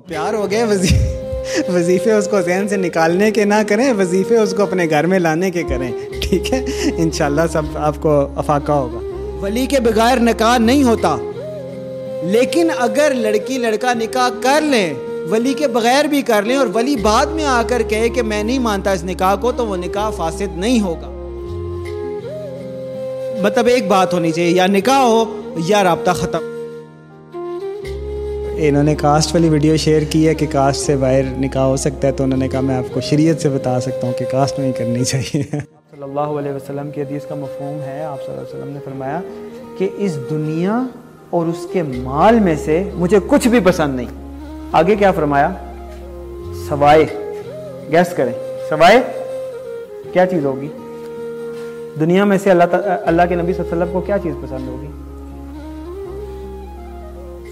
پیار ہو گئے وظیفے اس کو ذہن سے نکالنے کے نہ کریں، وظیفے اس کو اپنے گھر میں لانے کے کریں، ٹھیک ہے؟ انشاءاللہ سب آپ کو افاقہ ہوگا۔ ولی کے بغیر نکاح نہیں ہوتا۔ لیکن اگر لڑکی لڑکا نکاح کر لیں، ولی کے بغیر بھی کر لیں اور ولی بعد میں آ کر کہے کہ میں نہیں مانتا اس نکاح کو، تو وہ نکاح فاسد نہیں ہوگا۔ مطلب ایک بات ہونی چاہیے، یا نکاح ہو یا رابطہ ختم۔ انہوں نے کاسٹ والی ویڈیو شیئر کی ہے کہ کاسٹ سے باہر نکاح ہو سکتا ہے، تو انہوں نے کہا میں آپ کو شریعت سے بتا سکتا ہوں کہ کاسٹ میں ہی کرنی چاہیے۔ صلی اللہ علیہ وسلم کی حدیث کا مفہوم ہے۔ آپ صلی اللہ علیہ وسلم نے فرمایا کہ اس دنیا اور اس کے مال میں سے مجھے کچھ بھی پسند نہیں۔ آگے کیا فرمایا؟ سوائے گیس کریں۔ سوائے کیا چیز ہوگی؟ دنیا میں سے اللہ اللہ کے نبی صلی اللہ علیہ وسلم کو کیا چیز پسند ہوگی؟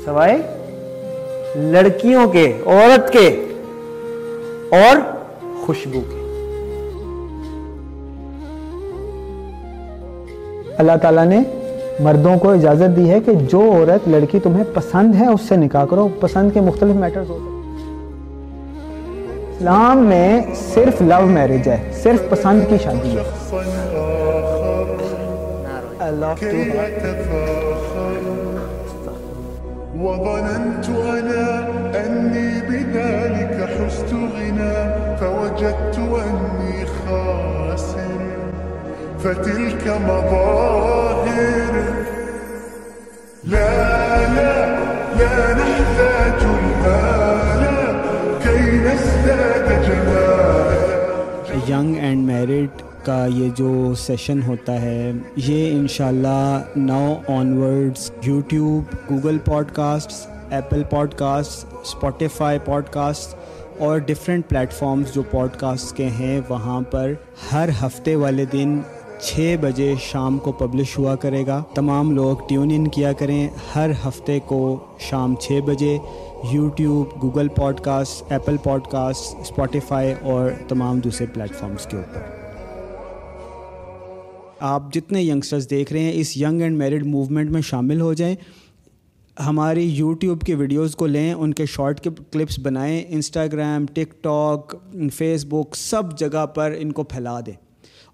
سوائے لڑکیوں کے، عورت کے اور خوشبو کے۔ اللہ تعالیٰ نے مردوں کو اجازت دی ہے کہ جو عورت لڑکی تمہیں پسند ہے، اس سے نکاح کرو۔ پسند کے مختلف میٹرز ہوتے ہیں۔ اسلام میں صرف لو میرج ہے، صرف پسند کی شادی ہے۔ وظننت أنا أني بذلك حست غنى، فوجدت أني خاسر فتلك مظاهر. لا لا لا نحتاج المال كي نزداد جمالا. ینگ اینڈ married کا یہ جو سیشن ہوتا ہے، یہ انشاءاللہ now onwards YouTube Google podcasts Apple podcast Spotify podcast اور ڈفرینٹ پلیٹفارمس جو پوڈ کاسٹ کے ہیں، وہاں پر ہر ہفتے والے دن چھ بجے شام کو پبلش ہوا کرے گا۔ تمام لوگ ٹیون ان کیا کریں۔ ہر ہفتے کو شام چھ بجے YouTube, Google podcast Apple podcast Spotify اور تمام دوسرے پلیٹفارمس کے اوپر۔ آپ جتنے ینگسٹرز دیکھ رہے ہیں، اس ینگ اینڈ میرڈ موومنٹ میں شامل ہو جائیں۔ ہماری یوٹیوب کی ویڈیوز کو لیں، ان کے شارٹ کے کلپس بنائیں۔ Instagram, TikTok, Facebook, سب جگہ پر ان کو پھیلا دیں۔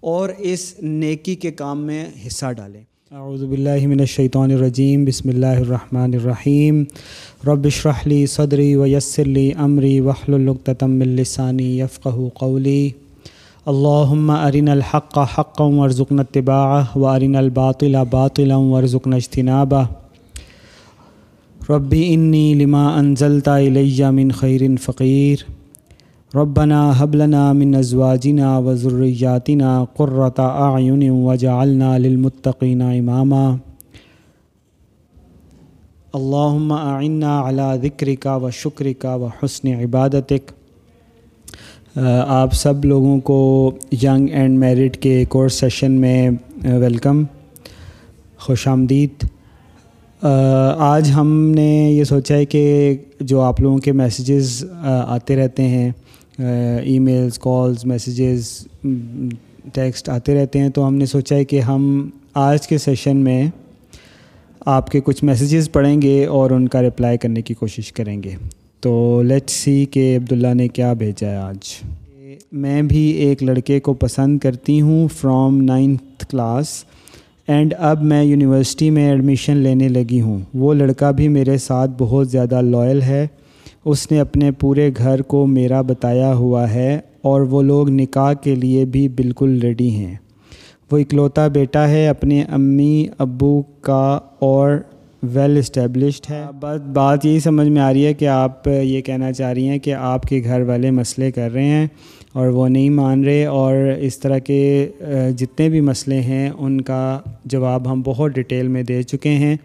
اور اس نیکی کے کام میں حصہ ڈالیں۔ اعوذ باللہ من الشیطان الرجیم، بسم اللہ الرحمن الرحیم۔ رب اشرح لی صدری ویسر لی امری وحلل عقدۃ من لسانی یفقهوا قولی۔ اللہم ارن الحق حقا ورزقنا اتباعه وارن الباطل باطلا ورزقنا اجتنابه ربی انی لما انزلتا الی من خیر فقیر۔ ربنا حب لنا من ازواجنا وذریاتنا قرۃ اعین وجعلنا للمتقین اماما اللہم اعنا علی ذکرک و شکرک و حسن عبادتک آپ سب لوگوں کو ینگ اینڈ میرٹ کے کورس سیشن میں ویلکم خوش آمدید. آج ہم نے یہ سوچا ہے کہ جو آپ لوگوں کے میسیجز آتے رہتے ہیں emails calls, messages text آتے رہتے ہیں، تو ہم نے سوچا ہے کہ ہم آج کے سیشن میں آپ کے کچھ میسیجز پڑھیں گے اور ان کا رپلائی کرنے کی کوشش کریں گے۔ تو لیٹ سی کہ عبداللہ نے کیا بھیجا ہے آج۔ میں بھی ایک لڑکے کو پسند کرتی ہوں فرام نائنتھ کلاس، اینڈ اب میں یونیورسٹی میں ایڈمیشن لینے لگی ہوں۔ وہ لڑکا بھی میرے ساتھ بہت زیادہ لائل ہے۔ اس نے اپنے پورے گھر کو میرا بتایا ہوا ہے اور وہ لوگ نکاح کے لیے بھی بالکل ریڈی ہیں۔ وہ اکلوتا بیٹا ہے، اپنے امی، ابو کا اور ویل اسٹیبلشڈ ہے۔ بات بات یہی سمجھ میں آ رہی ہے کہ آپ یہ کہنا چاہ رہی ہیں کہ آپ کے گھر والے مسئلے کر رہے ہیں اور وہ نہیں مان رہے اور اس طرح کے جتنے بھی مسئلے ہیں، ان کا جواب ہم بہت ڈیٹیل میں دے چکے ہیں۔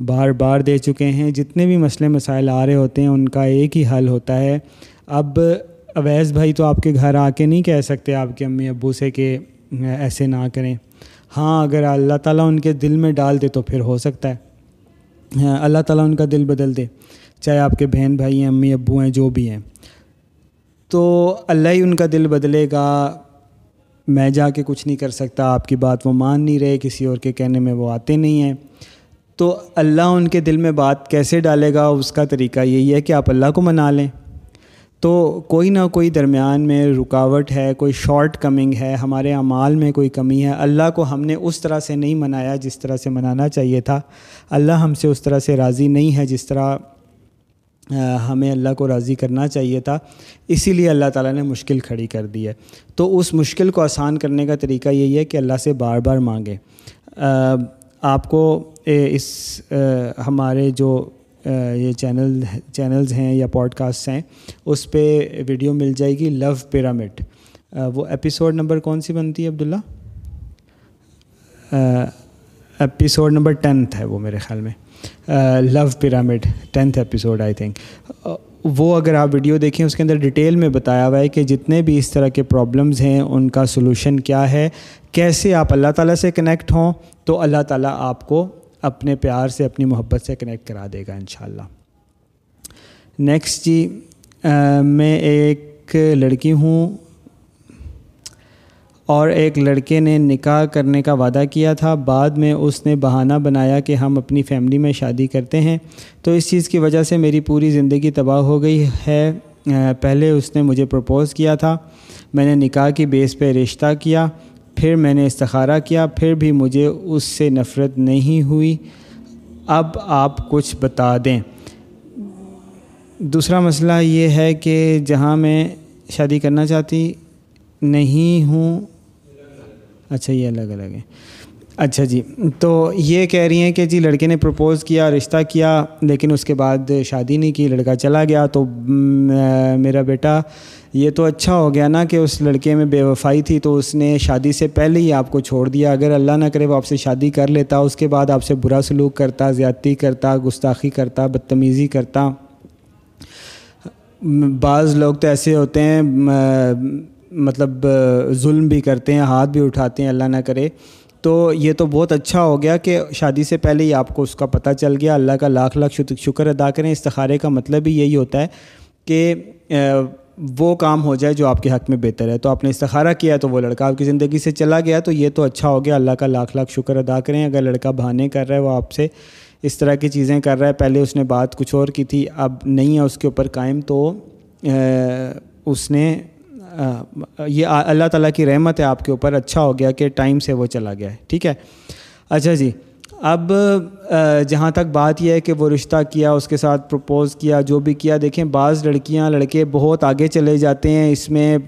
بار بار دے چکے ہیں۔ جتنے بھی مسئلے مسائل آ رہے ہوتے ہیں، ان کا ایک ہی حل ہوتا ہے۔ اب اویس بھائی تو آپ کے گھر آ کے نہیں کہہ سکتے آپ کے امی ابو سے کہ ایسے نہ کریں۔ ہاں اگر اللہ تعالیٰ ان کے دل میں ڈال دے تو پھر ہو سکتا ہے۔ ہاں، اللہ تعالیٰ ان کا دل بدل دے، چاہے آپ کے بہن بھائی ہیں، امی ابو ہیں، جو بھی ہیں۔ تو اللہ ہی ان کا دل بدلے گا۔ میں جا کے کچھ نہیں کر سکتا، آپ کی بات وہ مان نہیں رہے، کسی اور کے کہنے میں وہ آتے نہیں ہیں۔ تو اللہ ان کے دل میں بات کیسے ڈالے گا؟ اس کا طریقہ یہی ہے کہ آپ اللہ کو منا لیں۔ تو کوئی نہ کوئی درمیان میں رکاوٹ ہے، کوئی شارٹ کمنگ ہے، ہمارے اعمال میں کوئی کمی ہے۔ اللہ کو ہم نے اس طرح سے نہیں منایا جس طرح سے منانا چاہیے تھا۔ اللہ ہم سے اس طرح سے راضی نہیں ہے جس طرح ہمیں اللہ کو راضی کرنا چاہیے تھا۔ اسی لیے اللہ تعالیٰ نے مشکل کھڑی کر دی ہے۔ تو اس مشکل کو آسان کرنے کا طریقہ یہی ہے کہ اللہ سے بار بار مانگیں آپ کو اس ہمارے جو یہ چینل، چینلز ہیں یا پوڈ کاسٹ ہیں، اس پہ ویڈیو مل جائے گی لو پیرامڈ۔ وہ ایپیسوڈ نمبر کون سی بنتی ہے عبداللہ؟ ایپیسوڈ نمبر ٹینتھ ہے وہ میرے خیال میں۔ Love pyramid tenth episode I think وہ اگر آپ ویڈیو دیکھیں، اس کے اندر ڈیٹیل میں بتایا ہوا ہے کہ جتنے بھی اس طرح کے پرابلمز ہیں، ان کا سلوشن کیا ہے؟ کیسے آپ اللہ تعالیٰ سے کنیکٹ ہوں؟ تو اللہ تعالیٰ آپ کو اپنے پیار سے، اپنی محبت سے کنیکٹ کرا دے گا انشاءاللہ۔ نیکسٹ جی میں ایک لڑکی ہوں۔ اور ایک لڑکے نے نکاح کرنے کا وعدہ کیا تھا۔ بعد میں اس نے بہانہ بنایا کہ ہم اپنی فیملی میں شادی کرتے ہیں۔ تو اس چیز کی وجہ سے میری پوری زندگی تباہ ہو گئی ہے۔ پہلے اس نے مجھے پرپوز کیا تھا۔ میں نے نکاح کی بیس پہ رشتہ کیا۔ پھر میں نے استخارہ کیا۔ پھر بھی مجھے اس سے نفرت نہیں ہوئی۔ اب آپ کچھ بتا دیں۔ دوسرا مسئلہ یہ ہے کہ جہاں میں شادی کرنا چاہتی نہیں ہوں اچھا یہ الگ الگ ہے۔ اچھا جی تو یہ کہہ رہی ہیں کہ جی لڑکے نے پرپوز کیا، رشتہ کیا، لیکن اس کے بعد شادی نہیں کی، لڑکا چلا گیا، تو میرا بیٹا، یہ تو اچھا ہو گیا نا کہ اس لڑکے میں بے وفائی تھی، تو اس نے شادی سے پہلے ہی آپ کو چھوڑ دیا۔ اگر اللہ نہ کرے وہ آپ سے شادی کر لیتا، اس کے بعد آپ سے برا سلوک کرتا، زیادتی کرتا، گستاخی کرتا، بدتمیزی کرتا۔ بعض لوگ تو ایسے ہوتے ہیں مطلب ظلم بھی کرتے ہیں، ہاتھ بھی اٹھاتے ہیں، اللہ نہ کرے۔ تو یہ تو بہت اچھا ہو گیا کہ شادی سے پہلے ہی آپ کو اس کا پتہ چل گیا۔ اللہ کا لاکھ لاکھ شکر ادا کریں۔ استخارے کا مطلب ہی یہی ہوتا ہے کہ وہ کام ہو جائے جو آپ کے حق میں بہتر ہے۔ تو آپ نے استخارہ کیا تو وہ لڑکا آپ کی زندگی سے چلا گیا، تو یہ تو اچھا ہو گیا۔ اللہ کا لاکھ لاکھ شکر ادا کریں۔ اگر لڑکا بہانے کر رہا ہے، وہ آپ سے اس طرح کی چیزیں کر رہا ہے۔ پہلے اس نے بات کچھ اور کی تھی، اب نہیں ہے، اس کے اوپر قائم۔ تو اس نے یہ اللہ تعالیٰ کی رحمت ہے آپ کے اوپر اچھا ہو گیا کہ ٹائم سے وہ چلا گیا ہے، ٹھیک ہے؟ اچھا جی اب جہاں تک بات یہ ہے کہ وہ رشتہ کیا، اس کے ساتھ پروپوز کیا، جو بھی کیا، دیکھیں بعض لڑکیاں، لڑکے بہت آگے چلے جاتے ہیں، اس میں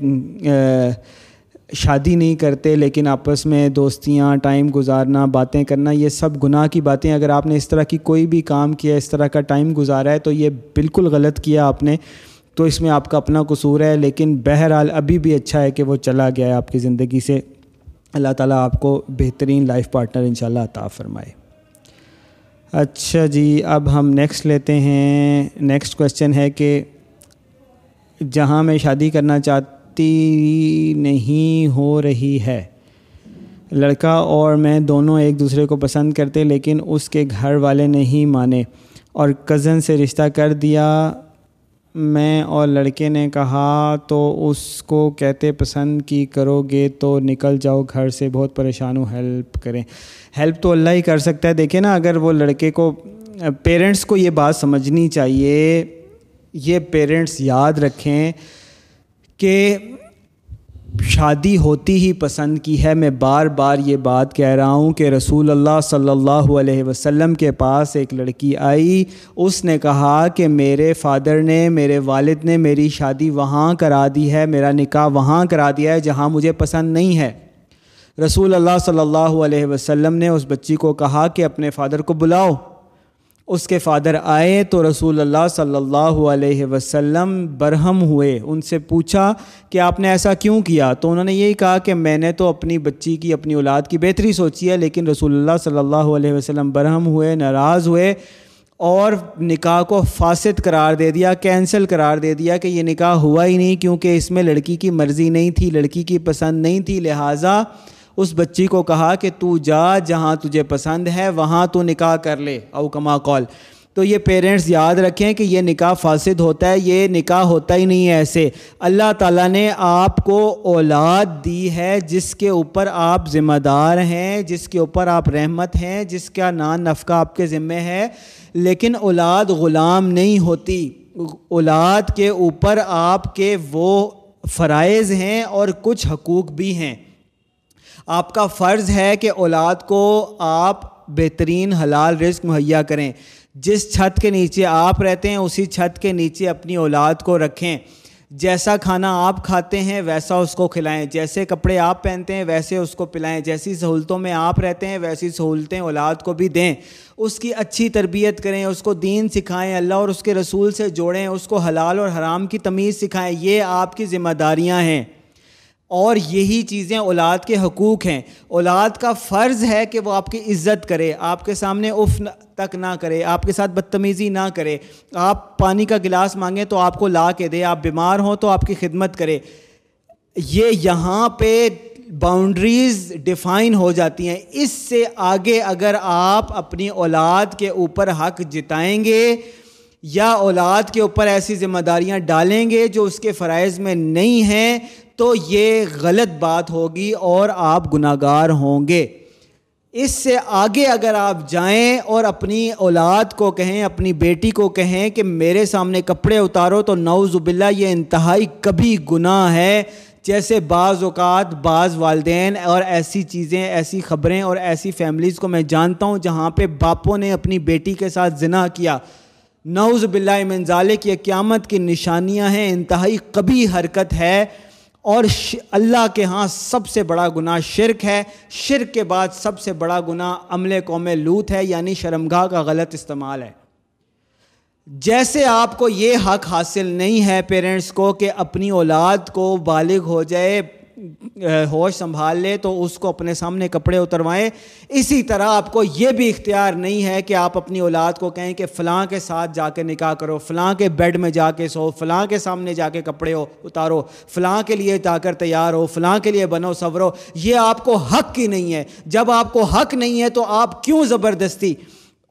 شادی نہیں کرتے، لیکن آپس میں دوستیاں، ٹائم گزارنا، باتیں کرنا، یہ سب گناہ کی باتیں، اگر آپ نے اس طرح کی کوئی بھی کام کیا، اس طرح کا ٹائم گزارا ہے، تو یہ بالکل غلط کیا آپ نے۔ تو اس میں آپ کا اپنا قصور ہے، لیکن بہرحال ابھی بھی اچھا ہے کہ وہ چلا گیا ہے آپ کی زندگی سے۔ اللہ تعالیٰ آپ کو بہترین لائف پارٹنر انشاءاللہ عطا فرمائے۔ اچھا جی اب ہم نیکسٹ لیتے ہیں۔ نیکسٹ کوشچن ہے کہ جہاں میں شادی کرنا چاہتی نہیں ہو رہی ہے۔ لڑکا اور میں دونوں ایک دوسرے کو پسند کرتے، لیکن اس کے گھر والے نہیں مانے۔ اور کزن سے رشتہ کر دیا۔ میں اور لڑکے نے کہا، تو اس کو کہتے پسند کی کرو گے تو نکل جاؤ گھر سے، بہت پریشان ہوں ہیلپ کریں۔ ہیلپ تو اللہ ہی کر سکتا ہے۔ دیکھیں نا، اگر وہ لڑکے کو پیرنٹس کو یہ بات سمجھنی چاہیے، یہ پیرنٹس یاد رکھیں کہ شادی ہوتی ہی پسند کی ہے۔ میں بار بار یہ بات کہہ رہا ہوں کہ رسول اللہ صلی اللہ علیہ وسلم کے پاس ایک لڑکی آئی۔ اس نے کہا کہ میرے فادر نے، میرے والد نے میری شادی وہاں کرا دی ہے۔ میرا نکاح وہاں کرا دیا ہے جہاں مجھے پسند نہیں ہے۔ رسول اللہ صلی اللہ علیہ وسلم نے اس بچی کو کہا کہ اپنے فادر کو بلاؤ۔ اس کے فادر آئے تو رسول اللہ صلی اللہ علیہ وسلم برہم ہوئے۔ ان سے پوچھا کہ آپ نے ایسا کیوں کیا؟ تو انہوں نے یہی کہا کہ میں نے تو اپنی بچی کی، اپنی اولاد کی بہتری سوچی ہے، لیکن رسول اللہ صلی اللہ علیہ وسلم برہم ہوئے، ناراض ہوئے اور نکاح کو فاسد قرار دے دیا، کینسل قرار دے دیا کہ یہ نکاح ہوا ہی نہیں کیونکہ اس میں لڑکی کی مرضی نہیں تھی، لڑکی کی پسند نہیں تھی۔ لہٰذا اس بچی کو کہا کہ تو جا جہاں تجھے پسند ہے، وہاں تو نکاح کر لے، او کما کال تو یہ پیرنٹس یاد رکھیں کہ یہ نکاح فاسد ہوتا ہے، یہ نکاح ہوتا ہی نہیں ہے ایسے۔ اللہ تعالیٰ نے آپ کو اولاد دی ہے، جس کے اوپر آپ ذمہ دار ہیں، جس کے اوپر آپ رحمت ہیں، جس کا نان نفقہ آپ کے ذمے ہے۔ لیکن اولاد غلام نہیں ہوتی۔ اولاد کے اوپر آپ کے وہ فرائض ہیں اور کچھ حقوق بھی ہیں۔ آپ کا فرض ہے کہ اولاد کو آپ بہترین حلال رزق مہیا کریں۔ جس چھت کے نیچے آپ رہتے ہیں، اسی چھت کے نیچے اپنی اولاد کو رکھیں۔ جیسا کھانا آپ کھاتے ہیں، ویسا اس کو کھلائیں۔ جیسے کپڑے آپ پہنتے ہیں، ویسے اس کو پلائیں۔ جیسی سہولتوں میں آپ رہتے ہیں، ویسی سہولتیں اولاد کو بھی دیں۔ اس کی اچھی تربیت کریں، اس کو دین سکھائیں، اللہ اور اس کے رسول سے جوڑیں، اس کو حلال اور حرام کی تمیز سکھائیں۔ یہ آپ کی ذمہ داریاں ہیں۔ اور یہی چیزیں اولاد کے حقوق ہیں۔ اولاد کا فرض ہے کہ وہ آپ کی عزت کرے، آپ کے سامنے اف تک نہ کرے، آپ کے ساتھ بدتمیزی نہ کرے۔ آپ پانی کا گلاس مانگیں تو آپ کو لا کے دے، آپ بیمار ہوں تو آپ کی خدمت کرے۔ یہ یہاں پہ باؤنڈریز ڈیفائن ہو جاتی ہیں۔ اس سے آگے اگر آپ اپنی اولاد کے اوپر حق جتائیں گے یا اولاد کے اوپر ایسی ذمہ داریاں ڈالیں گے جو اس کے فرائض میں نہیں ہیں تو یہ غلط بات ہوگی اور آپ گناہ گار ہوں گے۔ اس سے آگے اگر آپ جائیں اور اپنی اولاد کو کہیں، اپنی بیٹی کو کہیں کہ میرے سامنے کپڑے اتارو، تو نوز باللہ یہ انتہائی کبھی گناہ ہے۔ جیسے بعض اوقات بعض والدین اور ایسی چیزیں، ایسی خبریں اور ایسی فیملیز کو میں جانتا ہوں جہاں پہ باپوں نے اپنی بیٹی کے ساتھ زنا کیا۔ نوز باللہ من ذالک، یہ قیامت کی نشانیاں ہیں، انتہائی کبھی حرکت ہے۔ اور اللہ کے ہاں سب سے بڑا گناہ شرک ہے۔ شرک کے بعد سب سے بڑا گناہ عمل قوم لوت ہے یعنی شرمگاہ کا غلط استعمال ہے۔ جیسے آپ کو یہ حق حاصل نہیں ہے پیرنٹس کو کہ اپنی اولاد کو بالغ ہو جائے ہوش سنبھال لے تو اس کو اپنے سامنے کپڑے اتروائیں۔ اسی طرح آپ کو یہ بھی اختیار نہیں ہے کہ آپ اپنی اولاد کو کہیں کہ فلاں کے ساتھ جا کے نکاح کرو، فلاں کے بیڈ میں جا کے سو، فلاں کے سامنے جا کے کپڑے ہو اتارو۔ فلاں کے لیے جا کر تیار ہو، فلاں کے لیے بنو سورو یہ آپ کو حق کی نہیں ہے۔ جب آپ کو حق نہیں ہے تو آپ کیوں زبردستی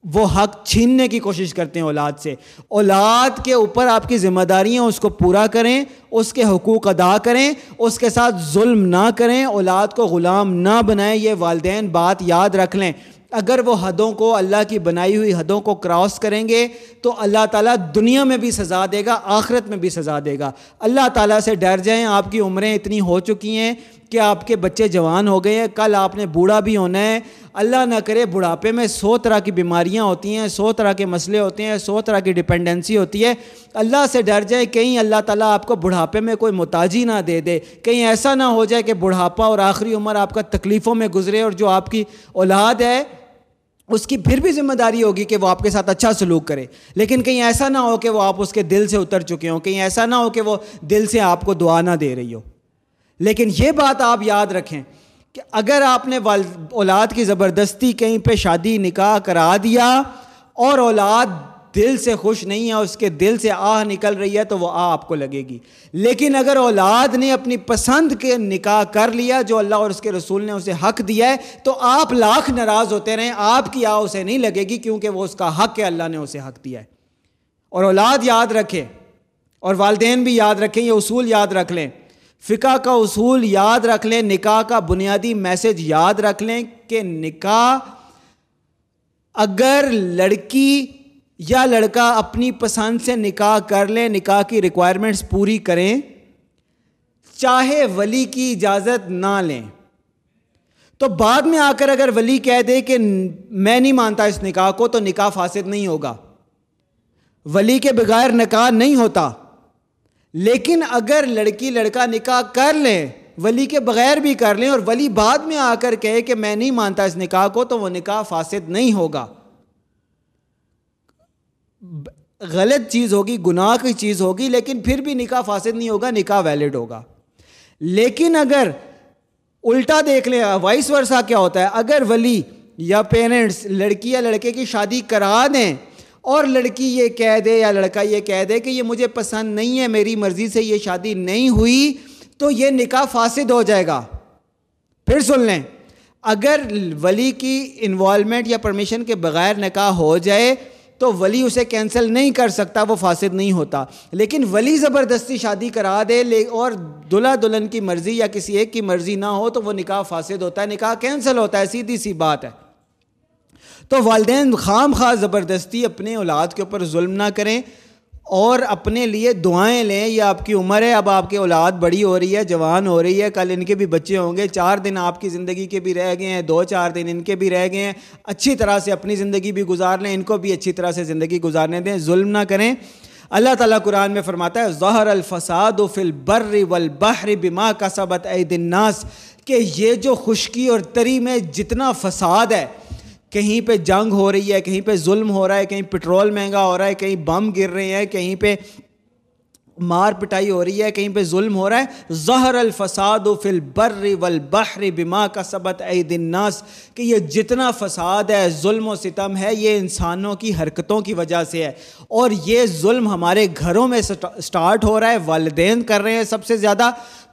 وہ حق چھیننے کی کوشش کرتے ہیں اولاد سے۔ اولاد کے اوپر آپ کی ذمہ داریاں اس کو پورا کریں، اس کے حقوق ادا کریں، اس کے ساتھ ظلم نہ کریں، اولاد کو غلام نہ بنائیں، یہ والدین بات یاد رکھ لیں۔ اگر وہ حدوں کو، اللہ کی بنائی ہوئی حدوں کو کراس کریں گے، تو اللہ تعالیٰ دنیا میں بھی سزا دے گا، آخرت میں بھی سزا دے گا۔ اللہ تعالیٰ سے ڈر جائیں، آپ کی عمریں اتنی ہو چکی ہیں کہ آپ کے بچے جوان ہو گئے ہیں، کل آپ نے بوڑھا بھی ہونا ہے۔ اللہ نہ کرے بڑھاپے میں سو طرح کی بیماریاں ہوتی ہیں، سو طرح کے مسئلے ہوتے ہیں، سو طرح کی ڈپینڈنسی ہوتی ہے۔ اللہ سے ڈر جائے، کہیں اللہ تعالیٰ آپ کو بڑھاپے میں کوئی متاجی نہ دے دے۔ کہیں ایسا نہ ہو جائے کہ بڑھاپا اور آخری عمر آپ کا تکلیفوں میں گزرے اور جو آپ کی اولاد ہے، اس کی پھر بھی ذمہ داری ہوگی کہ وہ آپ کے ساتھ اچھا سلوک کرے۔ لیکن کہیں ایسا نہ ہو کہ وہ آپ اس کے دل سے اتر چکے ہوں، کہیں ایسا نہ ہو کہ وہ دل سے آپ کو دعا نہ دے رہی ہو۔ لیکن یہ بات آپ یاد رکھیں کہ اگر آپ نے اولاد کی زبردستی کہیں پہ شادی نکاح کرا دیا اور اولاد دل سے خوش نہیں ہے، اس کے دل سے آہ نکل رہی ہے تو وہ آہ آپ کو لگے گی۔ لیکن اگر اولاد نے اپنی پسند کے نکاح کر لیا جو اللہ اور اس کے رسول نے اسے حق دیا ہے، تو آپ لاکھ ناراض ہوتے رہیں، آپ کی آہ اسے نہیں لگے گی کیونکہ وہ اس کا حق ہے، اللہ نے اسے حق دیا ہے۔ اور اولاد یاد رکھے اور والدین بھی یاد رکھیں، یہ اصول یاد رکھ لیں۔ فقہ کا اصول یاد رکھ لیں، نکاح کا بنیادی میسج یاد رکھ لیں کہ نکاح اگر لڑکی یا لڑکا اپنی پسند سے نکاح کر لیں، نکاح کی ریکوائرمنٹس پوری کریں، چاہے ولی کی اجازت نہ لیں۔ تو بعد میں آ کر اگر ولی کہہ دے کہ میں نہیں مانتا اس نکاح کو، تو نکاح فاسد نہیں ہوگا۔ ولی کے بغیر نکاح نہیں ہوتا۔ لیکن اگر لڑکی لڑکا نکاح کر لیں، ولی کے بغیر بھی کر لیں اور ولی بعد میں آ کر کہے کہ میں نہیں مانتا اس نکاح کو، تو وہ نکاح فاسد نہیں ہوگا۔ غلط چیز ہوگی، گناہ کی چیز ہوگی، لیکن پھر بھی نکاح فاسد نہیں ہوگا، نکاح ویلڈ ہوگا۔ لیکن اگر الٹا دیکھ لیں، وائس ورثہ کیا ہوتا ہے؟ اگر ولی یا پیرنٹس لڑکی یا لڑکے کی شادی کرا دیں اور لڑکی یہ کہہ دے یا لڑکا یہ کہہ دے کہ یہ مجھے پسند نہیں ہے، میری مرضی سے یہ شادی نہیں ہوئی تو یہ نکاح فاسد ہو جائے گا۔ پھر سن لیں، اگر ولی کی انوالومنٹ یا پرمیشن کے بغیر نکاح ہو جائے تو ولی اسے کینسل نہیں کر سکتا، وہ فاسد نہیں ہوتا۔ لیکن ولی زبردستی شادی کرا دے اور دلہا دلہن کی مرضی یا کسی ایک کی مرضی نہ ہو تو وہ نکاح فاسد ہوتا ہے، نکاح کینسل ہوتا ہے، سیدھی سی بات ہے۔ تو والدین خام خواہ زبردستی اپنے اولاد کے اوپر ظلم نہ کریں اور اپنے لیے دعائیں لیں، یہ آپ کی عمر ہے، اب آپ کی اولاد بڑی ہو رہی ہے، جوان ہو رہی ہے، کل ان کے بھی بچے ہوں گے، چار دن آپ کی زندگی کے بھی رہ گئے ہیں، دو چار دن ان کے بھی رہ گئے ہیں، اچھی طرح سے اپنی زندگی بھی گزار لیں، ان کو بھی اچھی طرح سے زندگی گزارنے دیں، ظلم نہ کریں۔ اللہ تعالیٰ قرآن میں فرماتا ہے، ظہر الفساد و فل بر والبحر بما کا سبت الناس، کہ یہ جو خشکی اور تری میں جتنا فساد ہے کہیں پہ جنگ ہو رہی ہے، کہیں پہ ظلم ہو رہا ہے، کہیں پٹرول مہنگا ہو رہا ہے، کہیں بم گر رہے ہیں، کہیں پہ مار پٹائی ہو رہی ہے، کہیں پہ ظلم ہو رہا ہے۔ ظہر الفساد و فل بر والبحر بما کا سبت عید الناس۔ کہ یہ جتنا فساد ہے، ظلم و ستم ہے، یہ انسانوں کی حرکتوں کی وجہ سے ہے۔ اور یہ ظلم ہمارے گھروں میں سٹارٹ ہو رہا ہے، والدین کر رہے ہیں سب سے زیادہ۔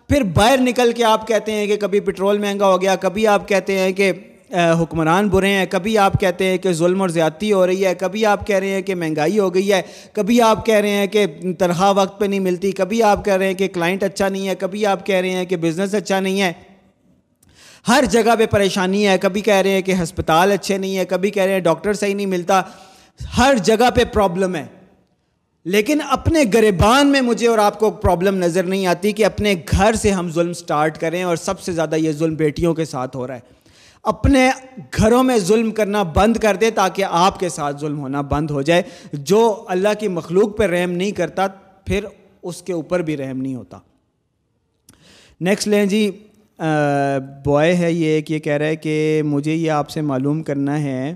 پھر باہر نکل کے آپ کہتے ہیں کہ کبھی پٹرول مہنگا ہو گیا، کبھی آپ کہتے ہیں کہ حکمران برے ہیں۔ کبھی آپ کہتے ہیں کہ ظلم اور زیادتی ہو رہی ہے، کبھی آپ کہہ رہے ہیں کہ مہنگائی ہو گئی ہے، کبھی آپ کہہ رہے ہیں کہ تنخواہ وقت پہ نہیں ملتی، کبھی آپ کہہ رہے ہیں کہ کلائنٹ اچھا نہیں ہے، کبھی آپ کہہ رہے ہیں کہ بزنس اچھا نہیں ہے۔ ہر جگہ پہ پریشانی ہے۔ کبھی کہہ رہے ہیں کہ ہسپتال اچھے نہیں ہے کبھی کہہ رہے ہیں ڈاکٹر صحیح نہیں ملتا۔ ہر جگہ پہ پرابلم ہے۔ لیکن اپنے گریبان میں مجھے اور آپ کو پرابلم نظر نہیں آتی کہ اپنے گھر سے ہم ظلم سٹارٹ کریں اور سب سے زیادہ یہ ظلم بیٹیوں کے ساتھ ہو رہا ہے۔ اپنے گھروں میں ظلم کرنا بند کر دے تاکہ آپ کے ساتھ ظلم ہونا بند ہو جائے۔ جو اللہ کی مخلوق پہ رحم نہیں کرتا، پھر اس کے اوپر بھی رحم نہیں ہوتا۔ نیکسٹ لیں جی بوائے ہے یہ ایک، یہ کہہ رہا ہے کہ مجھے یہ آپ سے معلوم کرنا ہے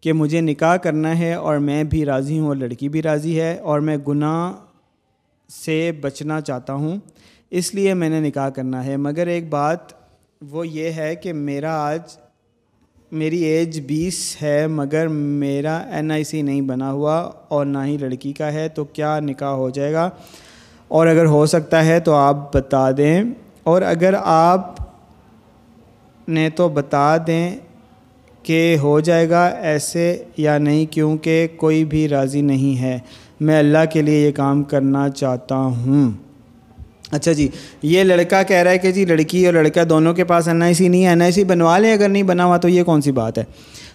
کہ مجھے نکاح کرنا ہے اور میں بھی راضی ہوں اور لڑکی بھی راضی ہے اور میں گناہ سے بچنا چاہتا ہوں، اس لیے میں نے نکاح کرنا ہے۔ مگر ایک بات وہ یہ ہے کہ میرا آج میری ایج بیس ہے، مگر میرا این آئی سی نہیں بنا ہوا اور نہ ہی لڑکی کا ہے، تو کیا نکاح ہو جائے گا؟ اور اگر ہو سکتا ہے تو آپ بتا دیں۔ اور اگر آپ نے تو بتا دیں کہ ہو جائے گا ایسے یا نہیں، کیونکہ کوئی بھی راضی نہیں ہے۔ میں اللہ کے لیے یہ کام کرنا چاہتا ہوں۔ اچھا جی یہ لڑکا کہہ رہا ہے کہ جی لڑکی اور لڑکا دونوں کے پاس این آئی سی نہیں ہے، این آئی سی بنوا لیں اگر نہیں بنا ہوا تو یہ کون سی بات ہے؟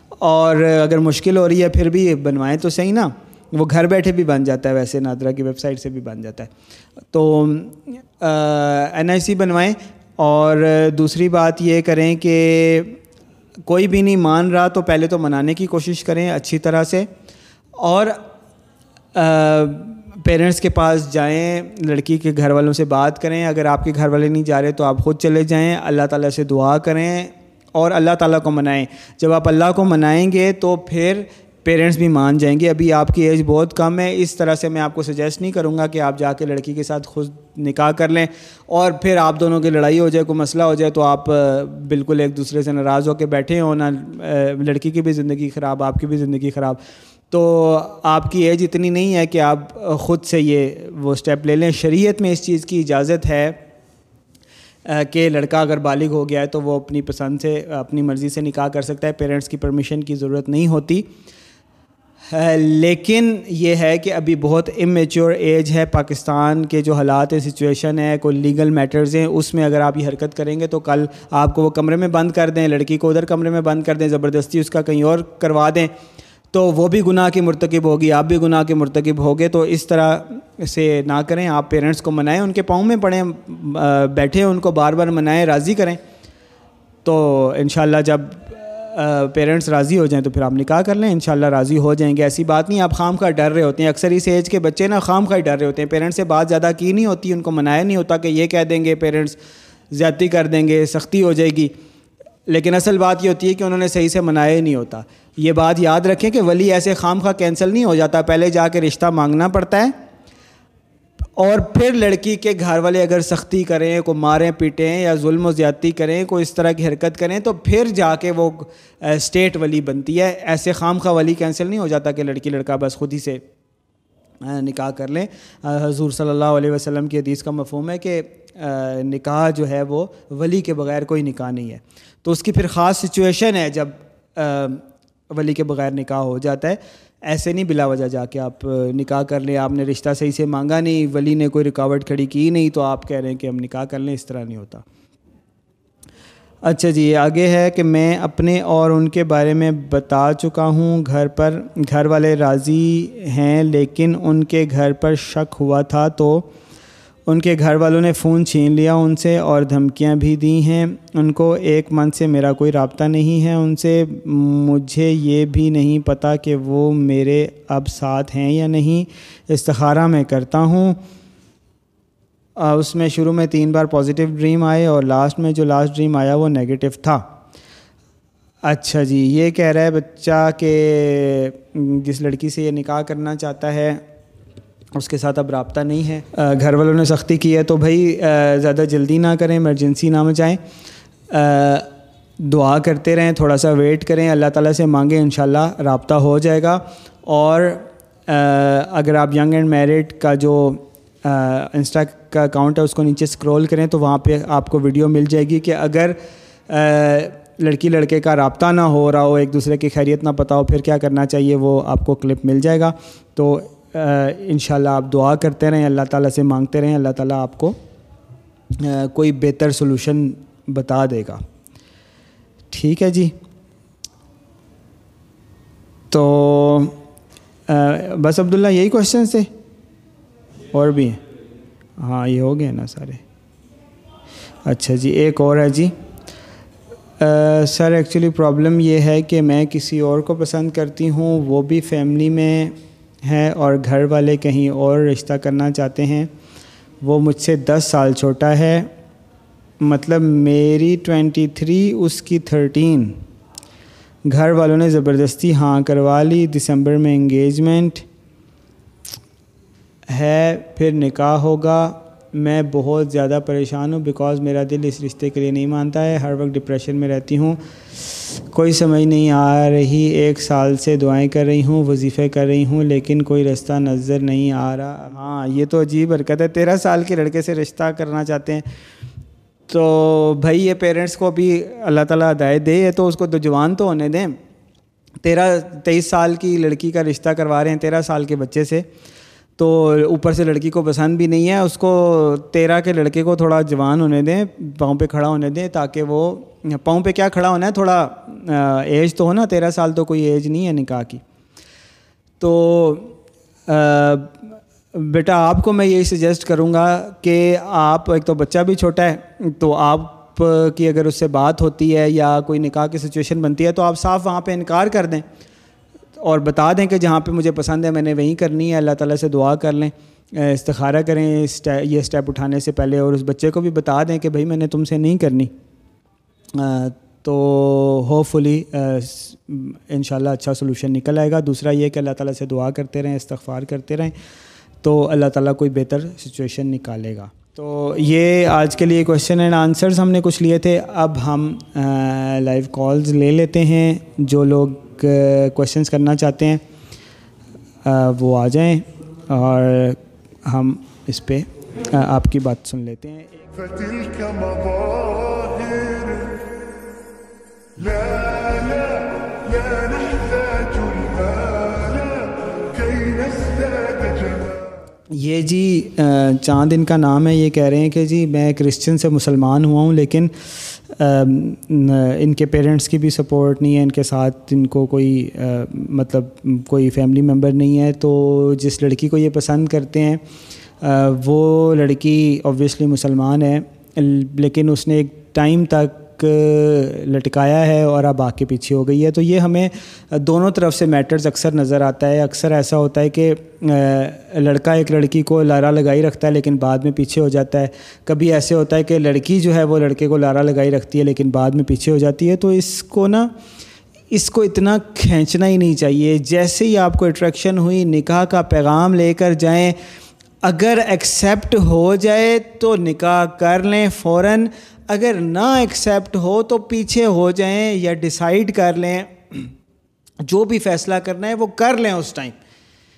اور اگر مشکل ہو رہی ہے پھر بھی بنوائیں تو صحیح نا؟ وہ گھر بیٹھے بھی بن جاتا ہے ویسے، نادرا کی ویب سائٹ سے بھی بن جاتا ہے۔ تو این آئی سی بنوائیں۔ اور دوسری بات یہ کریں کہ کوئی بھی نہیں مان رہا تو پہلے تو منانے کی کوشش کریں اچھی طرح سے۔ اور پیرنٹس کے پاس جائیں، لڑکی کے گھر والوں سے بات کریں، اگر آپ کے گھر والے نہیں جا رہے تو آپ خود چلے جائیں، اللہ تعالیٰ سے دعا کریں اور اللہ تعالیٰ کو منائیں۔ جب آپ اللہ کو منائیں گے تو پھر پیرنٹس بھی مان جائیں گے۔ ابھی آپ کی ایج بہت کم ہے، اس طرح سے میں آپ کو سجیسٹ نہیں کروں گا کہ آپ جا کے لڑکی کے ساتھ خود نکاح کر لیں اور پھر آپ دونوں کی لڑائی ہو جائے، کوئی مسئلہ ہو جائے تو آپ بالکل ایک دوسرے سے ناراض ہو کے بیٹھے ہوں، نہ لڑکی کی بھی زندگی خراب، آپ کی بھی زندگی خراب۔ تو آپ کی ایج اتنی نہیں ہے کہ آپ خود سے یہ وہ اسٹیپ لے لیں۔ شریعت میں اس چیز کی اجازت ہے کہ لڑکا اگر بالغ ہو گیا ہے تو وہ اپنی پسند سے، اپنی مرضی سے نکاح کر سکتا ہے پیرنٹس کی پرمیشن کی ضرورت نہیں ہوتی۔ لیکن یہ ہے کہ ابھی بہت امیچور ایج ہے۔ پاکستان کے جو حالات ہیں سچویشن ہے، کوئی لیگل میٹرز ہیں، اس میں اگر آپ یہ حرکت کریں گے تو کل آپ کو وہ کمرے میں بند کر دیں، لڑکی کو ادھر کمرے میں بند کر دیں، زبردستی اس کا کہیں اور کروا دیں۔ تو وہ بھی گناہ کی مرتکب ہوگی، آپ بھی گناہ کے مرتکب ہوگے، تو اس طرح سے نہ کریں۔ آپ پیرنٹس کو منائیں، ان کے پاؤں میں پڑھیں بیٹھیں، ان کو بار بار منائیں، راضی کریں۔ تو انشاءاللہ جب پیرنٹس راضی ہو جائیں تو پھر آپ نکاح کر لیں۔ انشاءاللہ راضی ہو جائیں گے، ایسی بات نہیں آپ خام خواہ ڈر رہے ہوتے ہیں۔ اکثر اس ایج کے بچے نا خام خواہ ڈر رہے ہوتے ہیں۔ پیرنٹس سے بات زیادہ کی نہیں ہوتی، ان کو منایا نہیں ہوتا کہ یہ کہہ دیں گے پیرنٹس زیادتی کر دیں گے، سختی ہو جائے گی۔ لیکن اصل بات یہ ہوتی ہے کہ انہوں نے صحیح سے منایا ہی نہیں ہوتا۔ یہ بات یاد رکھیں کہ ولی ایسے خام خواہ کینسل نہیں ہو جاتا، پہلے جا کے رشتہ مانگنا پڑتا ہے۔ اور پھر لڑکی کے گھر والے اگر سختی کریں کو ماریں، پیٹیں یا ظلم و زیادتی کریں، کوئی اس طرح کی حرکت کریں، تو پھر جا کے وہ اسٹیٹ ولی بنتی ہے۔ ایسے خام خواہ ولی کینسل نہیں ہو جاتا کہ لڑکی، لڑکا بس خود ہی سے نکاح کر لیں۔ حضور صلی اللہ علیہ وسلم کی حدیث کا مفہوم ہے کہ نکاح جو ہے وہ ولی کے بغیر کوئی نکاح نہیں ہے۔ تو اس کی پھر خاص سچویشن ہے جب ولی کے بغیر نکاح ہو جاتا ہے، ایسے نہیں بلا وجہ جا کے آپ نکاح کر لیں، آپ نے رشتہ صحیح سے مانگا نہیں، ولی نے کوئی رکاوٹ کھڑی کی نہیں، تو آپ کہہ رہے ہیں کہ ہم نکاح کر لیں، اس طرح نہیں ہوتا۔ اچھا جی آگے ہے کہ میں اپنے اور ان کے بارے میں بتا چکا ہوں، گھر پر، گھر والے راضی ہیں، لیکن ان کے گھر پر شک ہوا تھا تو ان کے گھر والوں نے فون چھین لیا ان سے اور دھمکیاں بھی دی ہیں۔ ان کو ایک منتھ سے میرا کوئی رابطہ نہیں ہے۔ ان سے مجھے یہ بھی نہیں پتہ کہ وہ میرے اب ساتھ ہیں یا نہیں۔ استخارہ میں کرتا ہوں۔ اس میں شروع میں تین بار پازیٹیو ڈریم آئے اور لاسٹ میں جو لاسٹ ڈریم آیا وہ نگیٹو تھا۔ اچھا جی یہ کہہ رہا ہے بچہ کہ جس لڑکی سے یہ نکاح کرنا چاہتا ہے اس کے ساتھ اب رابطہ نہیں ہے۔ گھر والوں نے سختی کی ہے تو بھائی زیادہ جلدی نہ کریں ایمرجنسی نہ مچائیں۔ دعا کرتے رہیں، تھوڑا سا ویٹ کریں۔ اللہ تعالیٰ سے مانگیں، انشاءاللہ رابطہ ہو جائے گا۔ اور اگر آپ ینگ اینڈ میرڈ کا جو انسٹا کا اکاؤنٹ ہے، اس کو نیچے اسکرول کریں تو وہاں پہ آپ کو ویڈیو مل جائے گی کہ اگر لڑکی لڑکے کا رابطہ نہ ہو رہا ہو، ایک دوسرے کی خیریت نہ پتہ ہو، پھر کیا کرنا چاہیے، وہ آپ کو کلپ مل جائے گا۔ تو انشاءاللہ آپ دعا کرتے رہیں، اللہ تعالیٰ سے مانگتے رہیں، اللہ تعالیٰ آپ کو کوئی بہتر سلوشن بتا دے گا۔ ٹھیک ہے جی۔ تو بس عبداللہ یہی کوشچنس تھے اور بھی ہیں؟ ہاں یہ ہو گئے نا سارے۔ اچھا جی ایک اور ہے جی۔ سر ایکچولی پرابلم یہ ہے کہ میں کسی اور کو پسند کرتی ہوں، وہ بھی فیملی میں ہیں اور گھر والے کہیں اور رشتہ کرنا چاہتے ہیں، وہ مجھ سے دس سال چھوٹا ہے۔ مطلب میری ٹوینٹی تھری، اس کی تھرٹین۔ گھر والوں نے زبردستی ہاں کروا لی، دسمبر میں انگیجمنٹ ہے، پھر نکاح ہوگا۔ میں بہت زیادہ پریشان ہوں بیکاز میرا دل اس رشتے کے لیے نہیں مانتا ہے، ہر وقت ڈپریشن میں رہتی ہوں۔ کوئی سمجھ نہیں آ رہی، ایک سال سے دعائیں کر رہی ہوں، وظیفے کر رہی ہوں، لیکن کوئی رشتہ نظر نہیں آ رہا۔ ہاں یہ تو عجیب حرکت ہے۔ تیرہ سال کے لڑکے سے رشتہ کرنا چاہتے ہیں۔ تو بھائی، یہ پیرنٹس کو بھی اللہ تعالیٰ ہدایت دے تو اس کو تو جوان تو ہونے دیں۔ تیرہ، تیئیس سال کی لڑکی کا رشتہ کروا رہے ہیں تیرہ سال کے بچے سے۔ تو اوپر سے لڑکی کو پسند بھی نہیں ہے، اس کو تیرہ کے لڑکے کو تھوڑا جوان ہونے دیں، پاؤں پہ کھڑا ہونے دیں تاکہ وہ، پاؤں پہ کیا کھڑا ہونا ہے، تھوڑا ایج تو ہو نا، تیرہ سال تو کوئی ایج نہیں ہے نکاح کی۔ تو بیٹا، آپ کو میں یہی سجیسٹ کروں گا کہ آپ، ایک تو بچہ بھی چھوٹا ہے، تو آپ کی اگر اس سے بات ہوتی ہے یا کوئی نکاح کی سچویشن بنتی ہے تو آپ صاف وہاں پہ انکار کر دیں۔ اور بتا دیں کہ جہاں پہ مجھے پسند ہے، میں نے وہیں کرنی ہے، اللہ تعالیٰ سے دعا کر لیں استخارہ کریں، یہ اسٹیپ اٹھانے سے پہلے اور اس بچے کو بھی بتا دیں کہ بھائی، میں نے تم سے نہیں کرنی۔ تو ہوپ فلی ان شاء اللہ اچھا سلوشن نکل آئے گا۔ دوسرا یہ کہ اللہ تعالیٰ سے دعا کرتے رہیں، استغفار کرتے رہیں، تو اللہ تعالیٰ کوئی بہتر سچویشن نکالے گا۔ تو یہ آج کے لیے کوشچن اینڈ آنسرز ہم نے کچھ لیے تھے۔ اب ہم لائیو کالز لے لیتے ہیں۔ جو لوگ کوشچنس کرنا چاہتے ہیں وہ آ جائیں اور ہم اس پہ آپ کی بات سن لیتے ہیں۔ یہ جی چاند ان کا نام ہے، یہ کہہ رہے ہیں کہ جی میں کرسچن سے مسلمان ہوا ہوں، لیکن ان کے پیرنٹس کی بھی سپورٹ نہیں ہے، ان کے ساتھ ان کو کوئی مطلب کوئی فیملی ممبر نہیں ہے۔ تو جس لڑکی کو یہ پسند کرتے ہیں وہ لڑکی اوبویسلی مسلمان ہے لیکن اس نے ایک ٹائم تک تک لٹکایا ہے اور اب آ کے پیچھے ہو گئی ہے، تو یہ ہمیں دونوں طرف سے میٹرز اکثر نظر آتا ہے۔ اکثر ایسا ہوتا ہے کہ لڑکا ایک لڑکی کو لارا لگائی رکھتا ہے، لیکن بعد میں پیچھے ہو جاتا ہے۔ کبھی ایسے ہوتا ہے کہ لڑکی جو ہے وہ لڑکے کو لارا لگائی رکھتی ہے، لیکن بعد میں پیچھے ہو جاتی ہے۔ تو اس کو نا، اس کو اتنا کھینچنا ہی نہیں چاہیے۔ جیسے ہی آپ کو اٹریکشن ہوئی، نکاح کا پیغام لے کر جائیں، اگر ایکسیپٹ ہو جائے تو نکاح کر لیں فوراً۔ اگر نہ ایکسیپٹ ہو تو پیچھے ہو جائیں یا ڈیسائیڈ کر لیں، جو بھی فیصلہ کرنا ہے وہ کر لیں اس ٹائم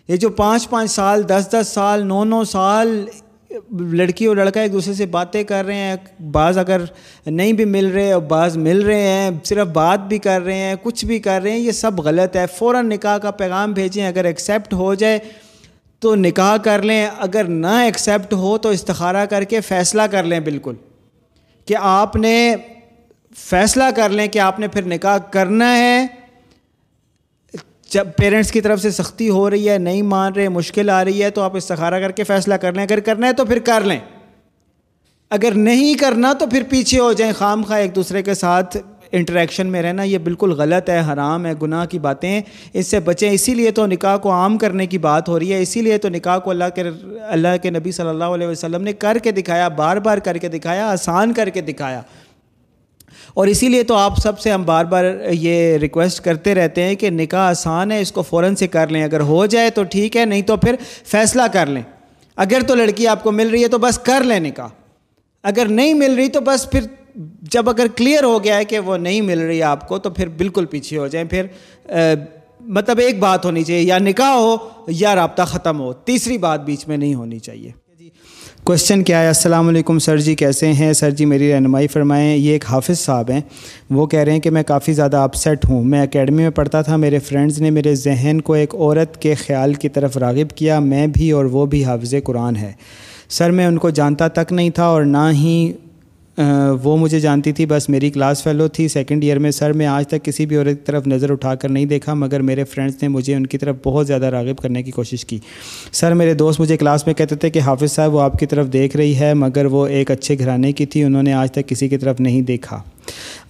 یہ جو پانچ پانچ سال، دس دس سال، نو نو سال لڑکی اور لڑکا ایک دوسرے سے باتیں کر رہے ہیں، بعض اگر نہیں بھی مل رہے اور بعض مل رہے ہیں، صرف بات بھی کر رہے ہیں، کچھ بھی کر رہے ہیں، یہ سب غلط ہے۔ فوراً نکاح کا پیغام بھیجیں، اگر ایکسیپٹ ہو جائے تو نکاح کر لیں۔ اگر نہ ایکسیپٹ ہو تو استخارہ کر کے فیصلہ کر لیں بالکل۔ کہ آپ نے فیصلہ کر لیں کہ آپ نے پھر نکاح کرنا ہے، جب پیرنٹس کی طرف سے سختی ہو رہی ہے، نہیں مان رہے، مشکل آ رہی ہے، تو آپ استخارہ کر کے فیصلہ کر لیں۔ اگر کرنا ہے تو پھر کر لیں۔ اگر نہیں کرنا تو پھر پیچھے ہو جائیں، خام خواہ ایک دوسرے کے ساتھ انٹریکشن میں رہنا، یہ بالکل غلط ہے، حرام ہے، گناہ کی باتیں۔ اس سے بچیں، اسی لیے تو نکاح کو عام کرنے کی بات ہو رہی ہے۔ اسی لیے تو نکاح کو اللہ کے اللہ کے نبی صلی اللہ علیہ وسلم نے کر کے دکھایا، بار بار کر کے دکھایا، آسان کر کے دکھایا۔ اور اسی لیے تو آپ سب سے ہم بار بار یہ ریکویسٹ کرتے رہتے ہیں کہ نکاح آسان ہے، اس کو فوراً سے کر لیں۔ اگر ہو جائے تو ٹھیک ہے، نہیں تو پھر فیصلہ کر لیں۔ اگر تو لڑکی آپ کو مل رہی ہے تو بس کر لیں نکاح۔ اگر نہیں مل رہی تو بس پھر جب اگر کلیئر ہو گیا ہے کہ وہ نہیں مل رہی آپ کو، تو پھر بالکل پیچھے ہو جائیں۔ پھر مطلب ایک بات ہونی چاہیے، یا نکاح ہو یا رابطہ ختم ہو، تیسری بات بیچ میں نہیں ہونی چاہیے۔ جی۔ کوشچن کیا ہے؟ السلام علیکم سر جی کیسے ہیں؟ سر جی میری رہنمائی فرمائیں۔ یہ ایک حافظ صاحب ہیں۔ وہ کہہ رہے ہیں کہ میں کافی زیادہ اپسیٹ ہوں۔ میں اکیڈمی میں پڑھتا تھا، میرے فرینڈز نے میرے ذہن کو ایک عورت کے خیال کی طرف راغب کیا۔ میں بھی اور وہ بھی حافظ قرآن ہے۔ سر، میں ان کو جانتا تک نہیں تھا اور نہ ہی وہ مجھے جانتی تھی، بس میری کلاس فیلو تھی۔ سیکنڈ ایئر میں سر میں آج تک کسی بھی عورت کی طرف نظر اٹھا کر نہیں دیکھا، مگر میرے فرینڈس نے مجھے ان کی طرف بہت زیادہ راغب کرنے کی کوشش کی۔ سر، میرے دوست مجھے کلاس میں کہتے تھے کہ حافظ صاحب، وہ آپ کی طرف دیکھ رہی ہے، مگر وہ ایک اچھے گھرانے کی تھی، انہوں نے آج تک کسی کی طرف نہیں دیکھا۔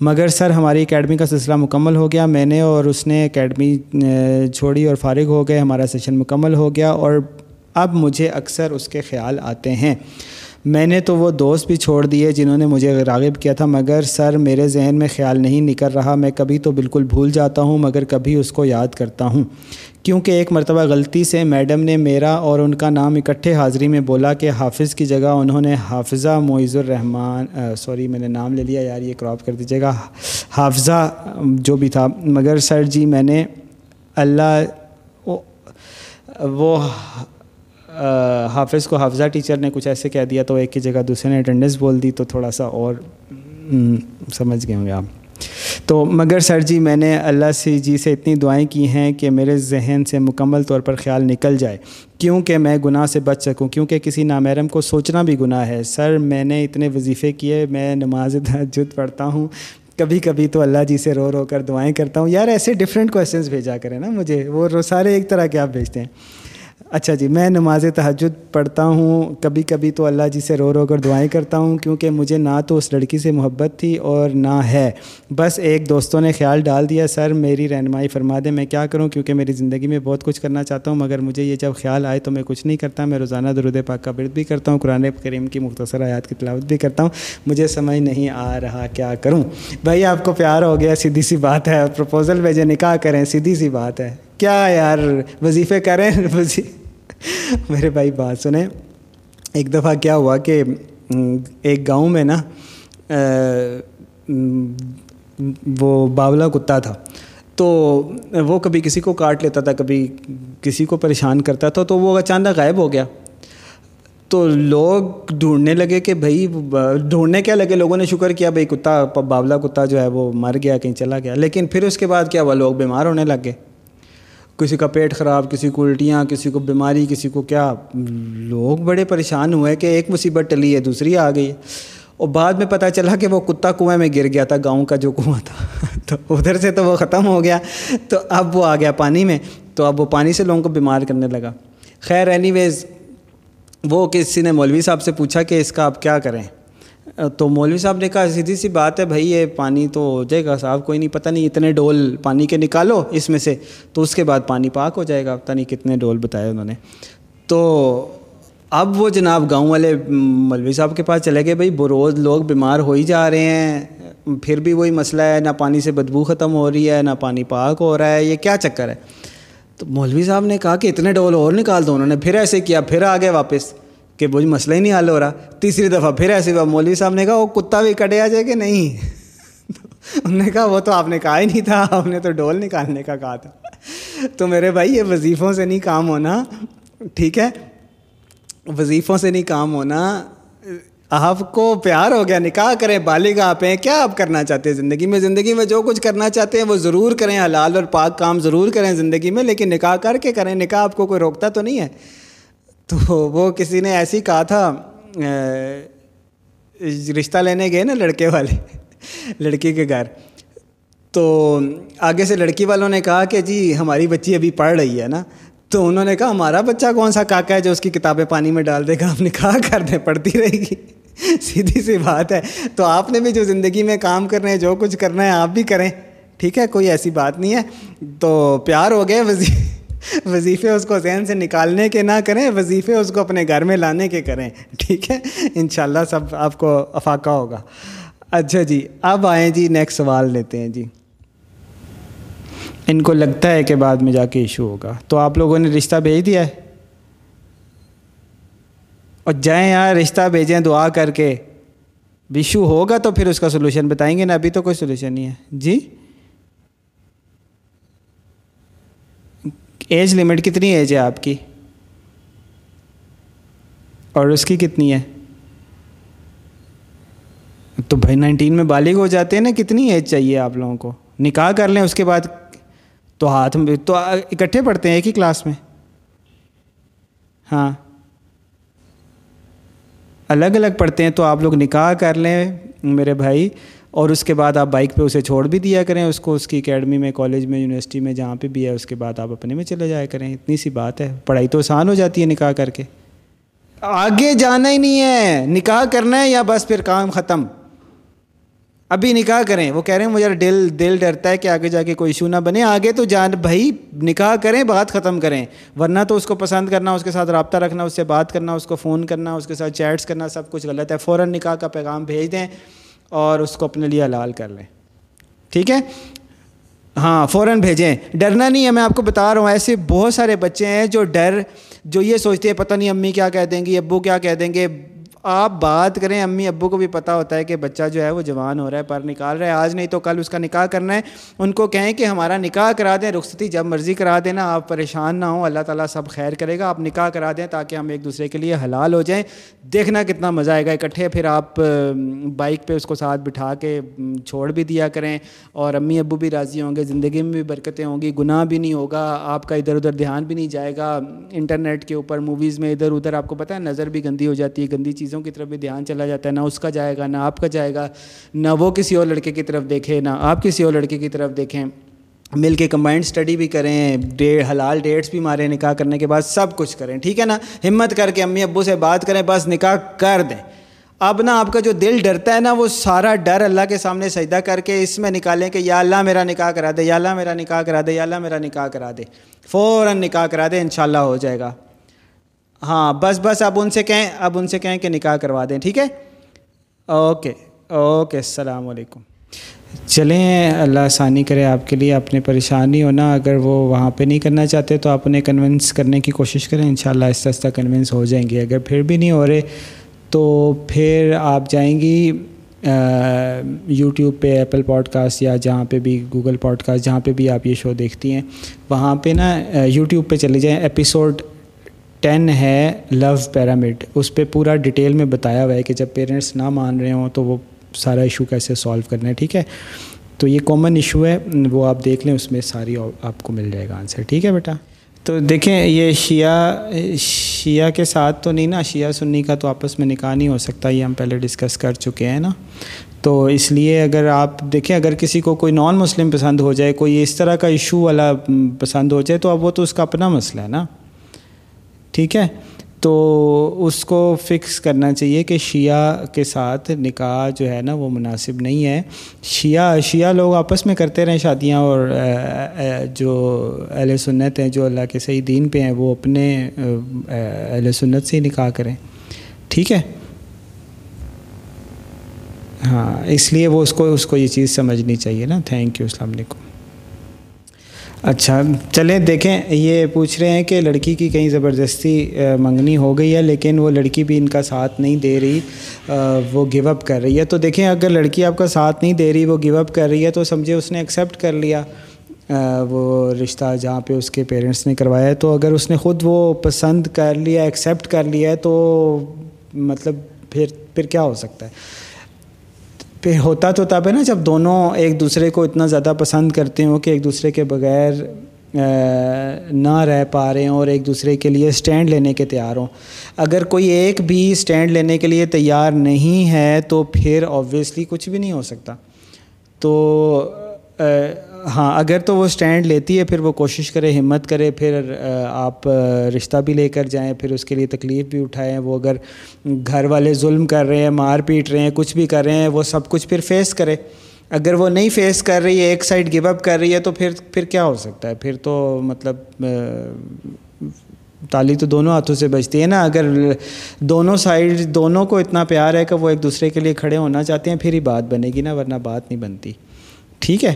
مگر سر، ہماری اکیڈمی کا سلسلہ مکمل ہو گیا۔ میں نے اور اس نے اکیڈمی چھوڑی اور فارغ ہو گئے۔ ہمارا سیشن مکمل ہو گیا اور اب مجھے اکثر اس کے خیال آتے ہیں۔ میں نے تو وہ دوست بھی چھوڑ دیے جنہوں نے مجھے راغب کیا تھا، مگر سر میرے ذہن میں خیال نہیں نکل رہا۔ میں کبھی تو بالکل بھول جاتا ہوں، مگر کبھی اس کو یاد کرتا ہوں۔ کیونکہ ایک مرتبہ غلطی سے میڈم نے میرا اور ان کا نام اکٹھے حاضری میں بولا کہ حافظ کی جگہ انہوں نے حافظہ معیز الرحمان سوری، میں نے نام لے لیا، یار، یہ کراپ کر دیجیے گا۔ حافظہ جو بھی تھا، مگر سر جی میں نے اللہ وہ حافظ کو حافظہ ٹیچر نے کچھ ایسے کہہ دیا تو ایک کی جگہ دوسرے نے اٹینڈنس بول دی تو تھوڑا سا اور سمجھ گئے ہوں گے آپ۔ تو مگر سر جی میں نے اللہ سے جی سے اتنی دعائیں کی ہیں کہ میرے ذہن سے مکمل طور پر خیال نکل جائے۔ کیونکہ میں گناہ سے بچ سکوں، کیونکہ کسی نامحرم کو سوچنا بھی گناہ ہے۔ سر، میں نے اتنے وظیفے کیے، میں نماز تہجد پڑھتا ہوں۔ کبھی کبھی تو اللہ جی سے رو رو کر دعائیں کرتا ہوں۔ یار، ایسے ڈفرینٹ کویشچنس بھیجا کریں نا مجھے۔ وہ سارے ایک طرح کے آپ بھیجتے ہیں۔ اچھا جی میں نماز تہجد پڑھتا ہوں، کبھی کبھی تو اللہ جی سے رو رو کر دعائیں کرتا ہوں، کیونکہ مجھے نہ تو اس لڑکی سے محبت تھی اور نہ ہے۔ بس ایک دوستوں نے خیال ڈال دیا، سر، میری رہنمائی فرما دیں میں کیا کروں؟ کیونکہ میری زندگی میں بہت کچھ کرنا چاہتا ہوں، مگر مجھے یہ جب خیال آئے تو میں کچھ نہیں کرتا۔ میں روزانہ درود پاک کا برد بھی کرتا ہوں، قرآن کریم کی مختصر آیات کی تلاوت بھی کرتا ہوں۔ مجھے سمجھ نہیں آ رہا کیا کروں۔ بھائی، آپ کو پیار ہو گیا، سیدھی سی بات ہے۔ پروپوزل بھیجے، نکاح کریں، سیدھی سی بات ہے۔ کیا یار، وظیفے کریں؟ میرے بھائی بات سنیں۔ ایک دفعہ کیا ہوا کہ ایک گاؤں میں نا وہ باولا کتا تھا۔ تو وہ کبھی کسی کو کاٹ لیتا تھا، کبھی کسی کو پریشان کرتا تھا، تو وہ اچانک غائب ہو گیا۔ تو لوگ ڈھونڈنے لگے کہ بھائی ڈھونڈنے کیا لگے؟ لوگوں نے شکر کیا، بھائی کتا، باولا کتا جو ہے وہ مر گیا، کہیں چلا گیا۔ لیکن پھر اس کے بعد کیا ہوا؟ لوگ بیمار ہونے لگ گئے۔ کسی کا پیٹ خراب، کسی کو الٹیاں، کسی کو بیماری، کسی کو کیا؟ لوگ بڑے پریشان ہوئے کہ ایک مصیبت ٹلی ہے، دوسری آ گئی۔ اور بعد میں پتہ چلا کہ وہ کتا کنویں میں گر گیا تھا، گاؤں کا جو کنواں تھا۔ تو ادھر سے تو وہ ختم ہو گیا۔ تو اب وہ آ گیا پانی میں۔ تو اب وہ پانی سے لوگوں کو بیمار کرنے لگا۔ خیر اینی ویز وہ کسی نے مولوی صاحب سے پوچھا کہ اس کا آپ کیا کریں؟ تو مولوی صاحب نے کہا، سیدھی سی بات ہے بھائی، یہ پانی تو ہو جائے گا، صاحب، کوئی نہیں، پتہ نہیں، اتنے ڈول پانی کے نکالو اس میں سے، تو اس کے بعد پانی پاک ہو جائے گا۔ پتہ نہیں کتنے ڈول بتائے انہوں نے۔ تو اب وہ جناب گاؤں والے مولوی صاحب کے پاس چلے گئے، بھائی بروز لوگ بیمار ہو ہی جا رہے ہیں۔ پھر بھی وہی مسئلہ ہے، نہ پانی سے بدبو ختم ہو رہی ہے، نہ پانی پاک ہو رہا ہے، یہ کیا چکر ہے؟ تو مولوی صاحب نے کہا کہ اتنے ڈول اور نکال دو انہوں نے، پھر ایسے کیا، پھر آ گئے واپس۔ کہ وہ مسئلہ ہی نہیں حل ہو رہا۔ تیسری دفعہ پھر ایسے ہوا۔ مولوی صاحب نے کہا، وہ کتا بھی کٹے آ جائے کہ نہیں؟ انہوں نے کہا، وہ تو آپ نے کہا ہی نہیں تھا۔ آپ نے تو ڈول نکالنے کا کہا تھا۔ تو میرے بھائی، یہ وظیفوں سے نہیں کام ہونا۔ ٹھیک ہے؟ وظیفوں سے نہیں کام ہونا۔ آپ کو پیار ہو گیا۔ نکاح کریں، بالغ آپ ہیں۔ کیا آپ کرنا چاہتے ہیں زندگی میں؟ زندگی میں جو کچھ کرنا چاہتے ہیں، وہ ضرور کریں۔ حلال اور پاک کام ضرور کریں زندگی میں، لیکن نکاح کر کے کریں۔ نکاح آپ کو کوئی روکتا تو نہیں ہے۔ تو وہ کسی نے ایسی کہا تھا رشتہ لینے گئے نا لڑکے والے، لڑکی کے گھر۔ تو آگے سے لڑکی والوں نے کہا کہ جی ہماری بچی ابھی پڑھ رہی ہے نا۔ تو انہوں نے کہا، ہمارا بچہ کون سا کاکا ہے جو اس کی کتابیں پانی میں ڈال دے گا؟ آپ نکاح کر دیں پڑھتی رہے گی۔ سیدھی سی بات ہے۔ تو آپ نے بھی جو زندگی میں کام کرنے ہیں، جو کچھ کرنا ہے، آپ بھی کریں۔ ٹھیک ہے، کوئی ایسی بات نہیں ہے۔ تو پیار ہو گئے وظیفے اس کو ذہن سے نکالنے کے نہ کریں، وظیفے اس کو اپنے گھر میں لانے کے کریں، ٹھیک ہے؟ انشاءاللہ سب آپ کو افاقہ ہوگا۔ اچھا جی اب آئیں جی نیکسٹ سوال لیتے ہیں جی۔ ان کو لگتا ہے کہ بعد میں جا کے ایشو ہوگا۔ تو آپ لوگوں نے رشتہ بھیج دیا ہے؟ اور جائیں یہاں رشتہ بھیجیں دعا کر کے۔ ایشو ہوگا تو پھر اس کا سلوشن بتائیں گے نا، ابھی تو کوئی سلوشن نہیں ہے۔ جی؟ ایج لمٹ کتنی ایج ہے جی آپ کی؟ اور اس کی کتنی ہے؟ تو بھائی نائنٹین میں بالغ ہو جاتے ہیں نا، کتنی ایج چاہیے آپ لوگوں کو؟ نکاح کر لیں، اس کے بعد تو ہاتھ میں، تو اکٹھے پڑھتے ہیں ایک ہی کلاس میں؟ ہاں۔ الگ الگ پڑھتے ہیں، تو آپ لوگ نکاح کر لیں میرے بھائی۔ اور اس کے بعد آپ بائک پہ اسے چھوڑ بھی دیا کریں، اس کو اس کی اکیڈمی میں، کالج میں، یونیورسٹی میں، جہاں پہ بھی ہے، اس کے بعد آپ اپنے میں چلے جایا کریں۔ اتنی سی بات ہے۔ پڑھائی تو آسان ہو جاتی ہے نکاح کر کے۔ آگے جانا ہی نہیں ہے۔ نکاح کرنا ہے یا بس پھر کام ختم؟ ابھی نکاح کریں۔ وہ کہہ رہے ہیں، مجھے دل دل ڈرتا ہے کہ آگے جا کے کوئی ایشو نہ بنے۔ آگے تو جان، بھائی نکاح کریں، بات ختم کریں۔ ورنہ تو اس کو پسند کرنا، اس کے ساتھ رابطہ رکھنا، اس سے بات کرنا، اس کو فون کرنا، اس کے ساتھ چیٹس کرنا، سب کچھ غلط ہے۔ فوراً نکاح کا پیغام بھیج دیں۔ اور اس کو اپنے لیے حلال کر لیں۔ ٹھیک ہے؟ ہاں فوراً بھیجیں۔ ڈرنا نہیں ہے، میں آپ کو بتا رہا ہوں، ایسے بہت سارے بچے ہیں جو ڈر، جو یہ سوچتے ہیں، پتہ نہیں امی کیا کہہ دیں گی، ابو کیا کہہ دیں گے آپ بات کریں، امی ابو کو بھی پتہ ہوتا ہے کہ بچہ جو ہے وہ جوان ہو رہا ہے، پر نکال رہا ہے۔ آج نہیں تو کل اس کا نکاح کرنا ہے۔ ان کو کہیں کہ ہمارا نکاح کرا دیں، رخصتی جب مرضی کرا دینا، آپ پریشان نہ ہوں۔ اللہ تعالیٰ سب خیر کرے گا۔ آپ نکاح کرا دیں تاکہ ہم ایک دوسرے کے لیے حلال ہو جائیں۔ دیکھنا کتنا مزہ آئے گا۔ اکٹھے پھر آپ بائک پہ اس کو ساتھ بٹھا کے چھوڑ بھی دیا کریں۔ اور امی ابو بھی راضی ہوں گے، زندگی میں بھی برکتیں ہوں گی، گناہ بھی نہیں ہوگا، آپ کا ادھر ادھر دھیان بھی نہیں جائے گا۔ انٹرنیٹ کے اوپر، موویز میں ادھر ادھر، آپ کو پتہ ہے، نظر بھی گندی ہو جاتی ہے، گندی چیزیں چیزوں کی طرف بھی دھیان چلا جاتا ہے، نہ اس کا جائے گا، نہ آپ کا جائے گا، نہ وہ کسی اور لڑکے کی طرف دیکھے، نہ آپ کسی اور لڑکے کی طرف دیکھیں۔ مل کے کمبائنڈ اسٹڈی بھی کریں ڈے حلال ڈیٹس بھی ماریں نکاح کرنے کے بعد سب کچھ کریں، ٹھیک ہے نا؟ ہمت کر کے امی ابو سے بات کریں، بس نکاح کر دیں۔ اب نا آپ کا جو دل ڈرتا ہے نا، وہ سارا ڈر اللہ کے سامنے سجدہ کر کے اس میں نکالیں کہ یا اللہ میرا نکاح کرا دے، یا اللہ میرا نکاح کرا دے، یا اللہ میرا نکاح کرا دے۔ فوراً نکاح کرا دے، انشاءاللہ ہو جائے گا۔ ہاں بس بس، اب ان سے کہیں، اب ان سے کہیں کہ نکاح کروا دیں، ٹھیک ہے؟ اوکے اوکے، السلام علیکم۔ چلیں، اللہ آسانی کرے آپ کے لیے اپنے پریشانی ہونا اگر وہ وہاں پہ نہیں کرنا چاہتے تو آپ انہیں کنونس کرنے کی کوشش کریں، انشاءاللہ آہستہ آہستہ کنونس ہو جائیں گے اگر پھر بھی نہیں ہو رہے تو پھر آپ جائیں گی یوٹیوب پہ، ایپل پوڈ کاسٹ یا جہاں پہ بھی، گوگل پوڈ کاسٹ جہاں پہ بھی آپ یہ شو دیکھتی ہیں۔ وہاں پہ نا یوٹیوب پہ چلے جائیں، ایپیسوڈ ٹین ہے لو پیرامڈ اس پہ پورا ڈیٹیل میں بتایا ہوا ہے کہ جب پیرنٹس نہ مان رہے ہوں تو وہ سارا ایشو کیسے سولو کرنا ہے، ٹھیک ہے؟ تو یہ کامن ایشو ہے، وہ آپ دیکھ لیں، اس میں ساری آپ کو مل جائے گا آنسر ٹھیک ہے بیٹا؟ تو دیکھیں، یہ شیعہ شیعہ کے ساتھ تو نہیں نا، شیعہ سنی کا تو آپس میں نکاح نہیں ہو سکتا، یہ ہم پہلے ڈسکس کر چکے ہیں نا۔ تو اس لیے اگر آپ دیکھیں، اگر کسی کو کوئی نان مسلم پسند ہو جائے، کوئی اس طرح کا ایشو والا پسند ہو جائے، تو اب وہ تو اس کا اپنا مسئلہ ہے نا۔ ٹھیک ہے؟ تو اس کو فکس کرنا چاہیے کہ شیعہ کے ساتھ نکاح جو ہے نا وہ مناسب نہیں ہے۔ شیعہ شیعہ لوگ آپس میں کرتے رہیں شادیاں اور جو اہل سنت ہیں، جو اللہ کے صحیح دین پہ ہیں، وہ اپنے اہل سنت سے ہی نکاح کریں۔ ٹھیک ہے؟ ہاں اس لیے وہ اس کو اس کو یہ چیز سمجھنی چاہیے نا۔ تھینک یو السلام علیکم۔ اچھا چلیں دیکھیں، یہ پوچھ رہے ہیں کہ لڑکی کی کہیں زبردستی منگنی ہو گئی ہے، لیکن وہ لڑکی بھی ان کا ساتھ نہیں دے رہی وہ گو اپ کر رہی ہے۔ تو دیکھیں، اگر لڑکی آپ کا ساتھ نہیں دے رہی، وہ گو اپ کر رہی ہے، تو سمجھے اس نے ایکسیپٹ کر لیا۔ وہ رشتہ جہاں پہ اس کے پیرنٹس نے کروایا ہے، تو اگر اس نے خود وہ پسند کر لیا ایکسیپٹ کر لیا ہے، تو مطلب پھر پھر کیا ہو سکتا ہے؟ پھر ہوتا تو تب ہے نا جب دونوں ایک دوسرے کو اتنا زیادہ پسند کرتے ہوں کہ ایک دوسرے کے بغیر نہ رہ پا رہے ہوں اور ایک دوسرے کے لیے اسٹینڈ لینے کے تیار ہوں۔ اگر کوئی ایک بھی اسٹینڈ لینے کے لیے تیار نہیں ہے تو پھر آبویسلی کچھ بھی نہیں ہو سکتا۔ تو ہاں اگر تو وہ اسٹینڈ لیتی ہے، پھر وہ کوشش کرے، ہمت کرے، پھر آپ رشتہ بھی لے کر جائیں، پھر اس کے لیے تکلیف بھی اٹھائیں، وہ اگر گھر والے ظلم کر رہے ہیں، مار پیٹ رہے ہیں، کچھ بھی کر رہے ہیں، وہ سب کچھ پھر فیس کرے۔ اگر وہ نہیں فیس کر رہی ہے، ایک سائڈ گو اپ کر رہی ہے، تو پھر پھر کیا ہو سکتا ہے؟ پھر تو مطلب تالی تو دونوں ہاتھوں سے بچتی ہے نا۔ اگر دونوں سائڈ دونوں کو اتنا پیار ہے کہ وہ ایک دوسرے کے لیے کھڑے ہونا چاہتے ہیں، پھر ہی بات بنے گی نا، ورنہ بات نہیں بنتی۔ ٹھیک ہے؟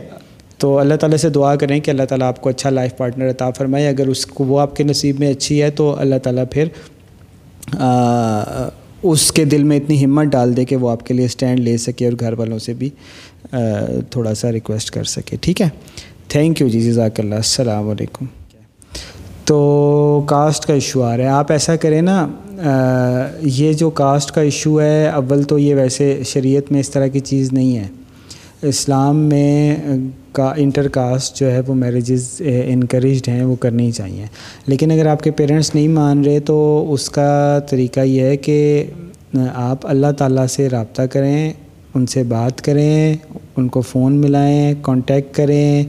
تو اللہ تعالیٰ سے دعا کریں کہ اللہ تعالیٰ آپ کو اچھا لائف پارٹنر عطا فرمائے۔ اگر اس کو وہ آپ کے نصیب میں اچھی ہے تو اللہ تعالیٰ پھر اس کے دل میں اتنی ہمت ڈال دے کہ وہ آپ کے لیے اسٹینڈ لے سکے اور گھر والوں سے بھی تھوڑا سا ریکویسٹ کر سکے۔ ٹھیک ہے؟ تھینک یو جی جزاک اللہ۔ السلام علیکم۔ تو کاسٹ کا ایشو آ رہا ہے۔ آپ ایسا کریں نا یہ جو کاسٹ کا ایشو ہے، اول تو یہ ویسے شریعت میں اس طرح کی چیز نہیں ہے۔ اسلام میں کا انٹر کاسٹ جو ہے وہ میریجز انکریجڈ eh, ہیں وہ کرنی چاہیے۔ لیکن اگر آپ کے پیرنٹس نہیں مان رہے تو اس کا طریقہ یہ ہے کہ آپ اللہ تعالیٰ سے رابطہ کریں، ان سے بات کریں، ان کو فون ملائیں کانٹیکٹ کریں،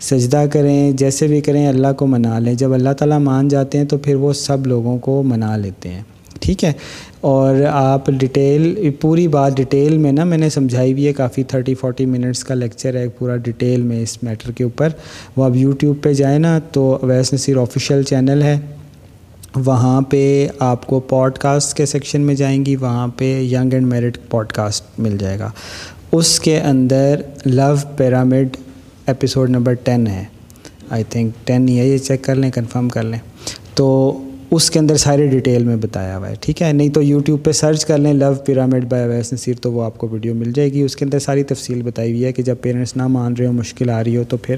سجدہ کریں، جیسے بھی کریں، اللہ کو منا لیں۔ جب اللہ تعالیٰ مان جاتے ہیں تو پھر وہ سب لوگوں کو منا لیتے ہیں۔ ٹھیک ہے؟ اور آپ ڈیٹیل، پوری بات ڈیٹیل میں نا، میں نے سمجھائی بھی ہے، کافی تھرٹی فورٹی منٹس کا لیکچر ہے پورا ڈیٹیل میں اس میٹر کے اوپر۔ وہ آپ یوٹیوب پہ جائیں نا، تو اویس نصیر آفیشیل چینل ہے۔ وہاں پہ آپ کو پوڈ کاسٹ کے سیکشن میں جائیں گی، وہاں پہ young and married podcast مل جائے گا۔ اس کے اندر love pyramid episode number ten ہے۔ آئی تھنک ٹین ہی ہے، یہ چیک کر لیں کنفرم کر لیں۔ تو اس کے اندر سارے ڈیٹیل میں بتایا ہوا ہے، ٹھیک ہے؟ نہیں تو یوٹیوب پہ سرچ کر لیں Law Pyramid by Owais Naseer تو وہ آپ کو ویڈیو مل جائے گی۔ اس کے اندر ساری تفصیل بتائی ہوئی ہے کہ جب پیرنٹس نہ مان رہے ہو، مشکل آ رہی ہو، تو پھر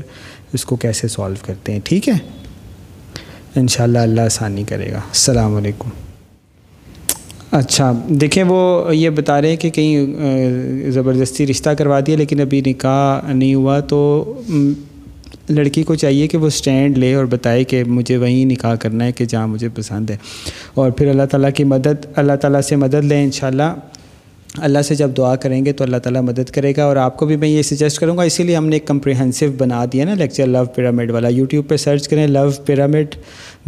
اس کو کیسے سالو کرتے ہیں، ٹھیک ہے؟ ان شاء اللہ اللہ آسانی کرے گا۔ السلام علیکم۔ اچھا دیکھیں وہ یہ بتا رہے ہیں کہ کہیں زبردستی رشتہ کروا دیا، لیکن ابھی نکاح نہیں ہوا، تو لڑکی کو چاہیے کہ وہ اسٹینڈ لے اور بتائے کہ مجھے وہیں نکاح کرنا ہے کہ جہاں مجھے پسند ہے۔ اور پھر اللہ تعالیٰ کی مدد، اللہ تعالیٰ سے مدد لیں انشاءاللہ۔ اللہ سے جب دعا کریں گے تو اللہ تعالیٰ مدد کرے گا۔ اور آپ کو بھی میں یہ سجیسٹ کروں گا، اسی لیے ہم نے ایک کمپریہنسو بنا دیا نا لیکچر لو پیرامڈ والا۔ یوٹیوب پہ سرچ کریں Law Pyramid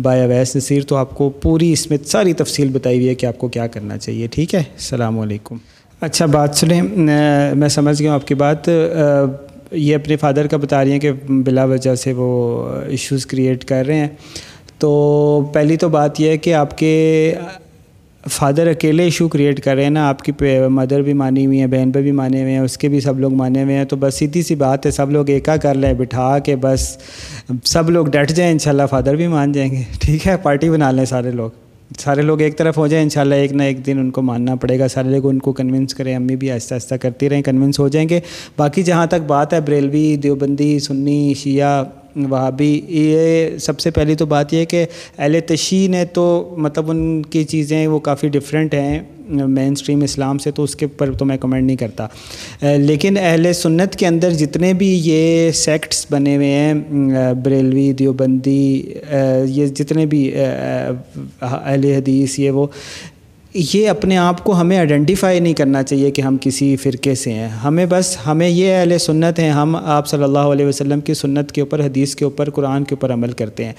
by Owais Naseer تو آپ کو پوری اس میں ساری تفصیل بتائی ہوئی ہے کہ آپ کو کیا کرنا چاہیے۔ ٹھیک ہے؟ السلام علیکم۔ اچھا بات سنیں۔ میں سمجھ گیا ہوں آپ کی بات۔ یہ اپنے فادر کا بتا رہی ہیں کہ بلا وجہ سے وہ ایشوز کریٹ کر رہے ہیں۔ تو پہلی تو بات یہ ہے کہ آپ کے فادر اکیلے ایشو کریٹ کر رہے ہیں نا، آپ کی مدر بھی مانی ہوئی ہیں، بہن پہ بھی مانے ہوئے ہیں، اس کے بھی سب لوگ مانے ہوئے ہیں۔ تو بس سیدھی سی بات ہے، سب لوگ ایکا کر لیں، بٹھا کے بس سب لوگ ڈٹ جائیں، انشاءاللہ فادر بھی مان جائیں گے۔ ٹھیک ہے پارٹی بنا لیں سارے لوگ۔ سارے لوگ ایک طرف ہو جائیں، انشاءاللہ ایک نہ ایک دن ان کو ماننا پڑے گا۔ سارے لوگ ان کو کنونس کریں، امی بھی آہستہ آہستہ کرتی رہیں کنونس ہو جائیں گے۔ باقی جہاں تک بات ہے، بریلوی، دیوبندی، سنی، شیعہ وہابی، یہ سب سے پہلی تو بات یہ ہے کہ اہل تشیع نے تو مطلب ان کی چیزیں وہ کافی ڈفرینٹ ہیں مین اسٹریم اسلام سے تو اس کے اوپر تو میں کمنٹ نہیں کرتا۔ لیکن اہل سنت کے اندر جتنے بھی یہ سیکٹس بنے ہوئے ہیں بریلوی، دیوبندی یہ جتنے بھی اہل حدیث، یہ وہ یہ اپنے آپ کو ہمیں آئیڈینٹیفائی نہیں کرنا چاہیے کہ ہم کسی فرقے سے ہیں۔ ہمیں بس، ہمیں یہ اہل سنت ہیں، ہم آپ صلی اللہ علیہ وسلم کی سنت کے اوپر، حدیث کے اوپر، قرآن کے اوپر عمل کرتے ہیں۔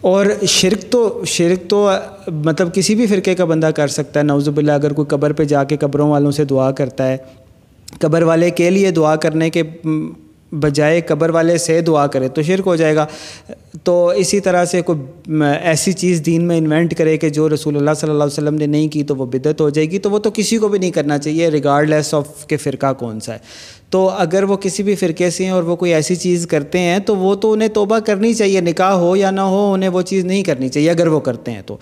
اور شرک تو شرک تو مطلب کسی بھی فرقے کا بندہ کر سکتا ہے۔ نوزب اللہ اگر کوئی قبر پہ جا کے قبروں والوں سے دعا کرتا ہے، قبر والے کے لیے دعا کرنے کے بجائے قبر والے سے دعا کرے تو شرک ہو جائے گا۔ تو اسی طرح سے کوئی ایسی چیز دین میں انوینٹ کرے کہ جو رسول اللہ صلی اللہ علیہ وسلم نے نہیں کی تو وہ بدت ہو جائے گی۔ تو وہ تو کسی کو بھی نہیں کرنا چاہیے ریگارڈ لیس آف کہ فرقہ کون سا ہے۔ تو اگر وہ کسی بھی فرقے سے ہیں اور وہ کوئی ایسی چیز کرتے ہیں تو وہ تو انہیں توبہ کرنی چاہیے، نکاح ہو یا نہ ہو، انہیں وہ چیز نہیں کرنی چاہیے اگر وہ کرتے ہیں تو۔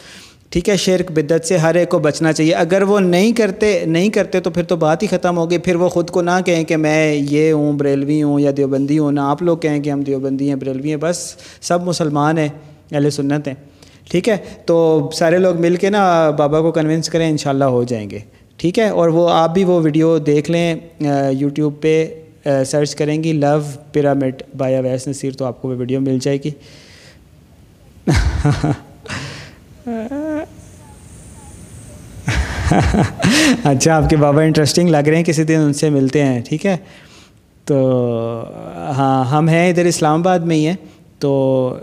ٹھیک ہے، شرک بدت سے ہر ایک کو بچنا چاہیے۔ اگر وہ نہیں کرتے نہیں کرتے تو پھر تو بات ہی ختم ہوگی۔ پھر وہ خود کو نہ کہیں کہ میں یہ ہوں، بریلوی ہوں یا دیوبندی ہوں، نہ آپ لوگ کہیں کہ ہم دیوبندی ہیں، بریلوی ہیں، بس سب مسلمان ہیں، اہل سنت ہیں۔ ٹھیک ہے، تو سارے لوگ مل کے نا بابا کو کنونس کریں، انشاءاللہ ہو جائیں گے۔ ٹھیک ہے، اور وہ آپ بھی وہ ویڈیو دیکھ لیں یوٹیوب پہ سرچ کریں گی Law Pyramid by Owais Naseer تو آپ کو وہ ویڈیو مل جائے گی۔ اچھا آپ کے بابا انٹرسٹنگ لگ رہے ہیں، کسی دن ان سے ملتے ہیں، ٹھیک ہے؟ تو ہاں ہم ہیں ادھر اسلام آباد میں ہی ہیں، تو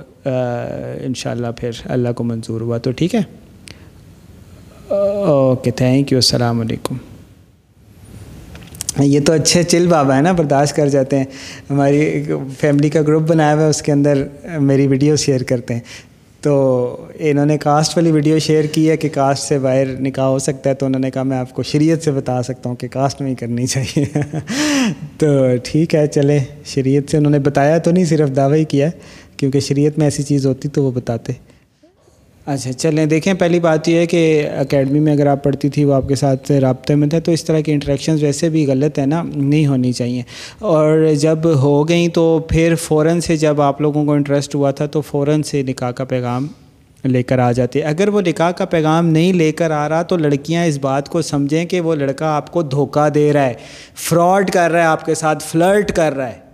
انشاءاللہ پھر اللہ کو منظور ہوا تو ٹھیک ہے؟ اوکے تھینک یو السلام علیکم۔ یہ تو اچھے چل بابا ہے نا، برداشت کر جاتے ہیں۔ ہماری فیملی کا گروپ بنایا ہوا ہے، اس کے اندر میری ویڈیو شیئر کرتے ہیں۔ تو انہوں نے کاسٹ والی ویڈیو شیئر کی ہے کہ کاسٹ سے باہر نکاح ہو سکتا ہے، تو انہوں نے کہا میں آپ کو شریعت سے بتا سکتا ہوں کہ کاسٹ میں ہی کرنی چاہیے۔ تو ٹھیک ہے، چلے، شریعت سے انہوں نے بتایا تو نہیں، صرف دعوی کیا کیونکہ شریعت میں ایسی چیز ہوتی تو وہ بتاتے۔ اچھا چلیں، دیکھیں، پہلی بات یہ ہے کہ اکیڈمی میں اگر آپ پڑھتی تھی، وہ آپ کے ساتھ رابطے میں تھے، تو اس طرح کی انٹریکشنز ویسے بھی غلط ہیں نا، نہیں ہونی چاہیے۔ اور جب ہو گئیں، تو پھر فوراً سے جب آپ لوگوں کو انٹرسٹ ہوا تھا، تو فوراً سے نکاح کا پیغام لے کر آ جاتے۔ اگر وہ نکاح کا پیغام نہیں لے کر آ رہا، تو لڑکیاں اس بات کو سمجھیں کہ وہ لڑکا آپ کو دھوکہ دے رہا ہے فراڈ کر رہا ہے، آپ کے ساتھ فلرٹ کر رہا ہے۔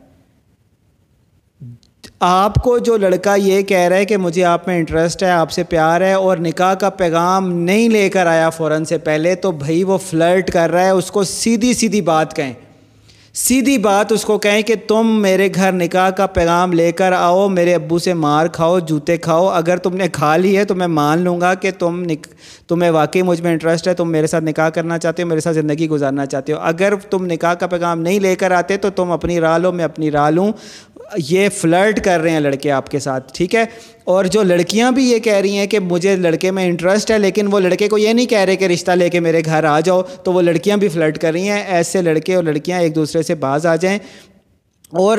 آپ کو جو لڑکا یہ کہہ رہا ہے کہ مجھے آپ میں انٹرسٹ ہے، آپ سے پیار ہے اور نکاح کا پیغام نہیں لے کر آیا فوراً سے پہلے، تو بھائی وہ فلرٹ کر رہا ہے، اس کو سیدھی سیدھی بات کہیں۔ سیدھی بات اس کو کہیں کہ تم میرے گھر نکاح کا پیغام لے کر آؤ، میرے ابو سے مار کھاؤ، جوتے کھاؤ۔ اگر تم نے کھا لی ہے تو میں مان لوں گا کہ تم نک، تمہیں واقعی مجھ میں انٹرسٹ ہے، تم میرے ساتھ نکاح کرنا چاہتے ہو، میرے ساتھ زندگی گزارنا چاہتے ہو۔ اگر تم نکاح کا پیغام نہیں لے کر آتے تو تم اپنی راہ لو، میں اپنی راہ لوں۔ یہ فلرٹ کر رہے ہیں لڑکے آپ کے ساتھ، ٹھیک ہے؟ اور جو لڑکیاں بھی یہ کہہ رہی ہیں کہ مجھے لڑکے میں انٹرسٹ ہے، لیکن وہ لڑکے کو یہ نہیں کہہ رہے کہ رشتہ لے کے میرے گھر آ جاؤ، تو وہ لڑکیاں بھی فلرٹ کر رہی ہیں۔ ایسے لڑکے اور لڑکیاں ایک دوسرے سے باز آ جائیں۔ اور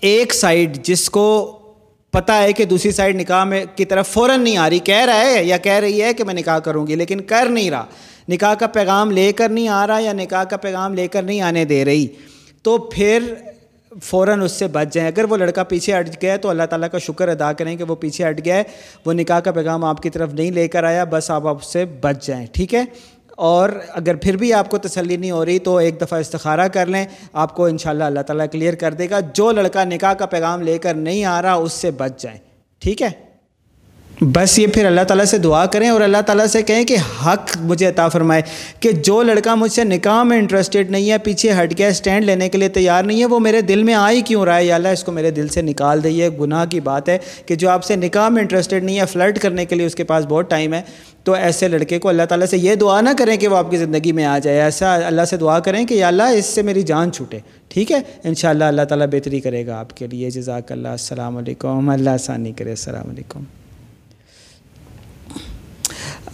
ایک سائڈ جس کو پتہ ہے کہ دوسری سائڈ نکاح میں کی طرف فوراً نہیں آ رہی، کہہ رہا ہے یا کہہ رہی ہے کہ میں نکاح کروں گی، لیکن کر نہیں رہا۔ نکاح کا پیغام لے کر نہیں آ رہا یا نکاح کا پیغام لے کر نہیں آنے دے رہی۔ تو پھر فوراً اس سے بچ جائیں۔ اگر وہ لڑکا پیچھے ہٹ گیا تو اللہ تعالیٰ کا شکر ادا کریں کہ وہ پیچھے ہٹ گیا ہے۔ وہ نکاح کا پیغام آپ کی طرف نہیں لے کر آیا، بس آپ آپ سے بچ جائیں، ٹھیک ہے؟ اور اگر پھر بھی آپ کو تسلی نہیں ہو رہی تو ایک دفعہ استخارہ کر لیں۔ آپ کو انشاءاللہ اللہ تعالیٰ کلیئر کر دے گا۔ جو لڑکا نکاح کا پیغام لے کر نہیں آ رہا، اس سے بچ جائیں، ٹھیک ہے؟ بس یہ پھر اللہ تعالیٰ سے دعا کریں اور اللہ تعالیٰ سے کہیں کہ حق مجھے عطا فرمائے کہ جو لڑکا مجھ سے نکاح میں انٹرسٹیڈ نہیں ہے، پیچھے ہٹ گیا اسٹینڈ لینے کے لیے تیار نہیں ہے، وہ میرے دل میں آئی کیوں؟ رہا ہے یا اللہ، اس کو میرے دل سے نکال دے یہ گناہ کی بات ہے کہ جو آپ سے نکاح میں انٹرسٹیڈ نہیں ہے فلرٹ کرنے کے لیے اس کے پاس بہت ٹائم ہے۔ تو ایسے لڑکے کو اللہ تعالیٰ سے یہ دعا نہ کریں کہ وہ آپ کی زندگی میں آ جائے۔ ایسا اللہ سے دعا کریں کہ یا اللہ، اس سے میری جان چھوٹے۔ ٹھیک ہے؟ انشاءاللہ اللہ تعالیٰ بہتری کرے گا آپ کے لیے۔ جزاک اللہ۔ السلام علیکم۔ اللہ آسانی کرے۔ السلام علیکم۔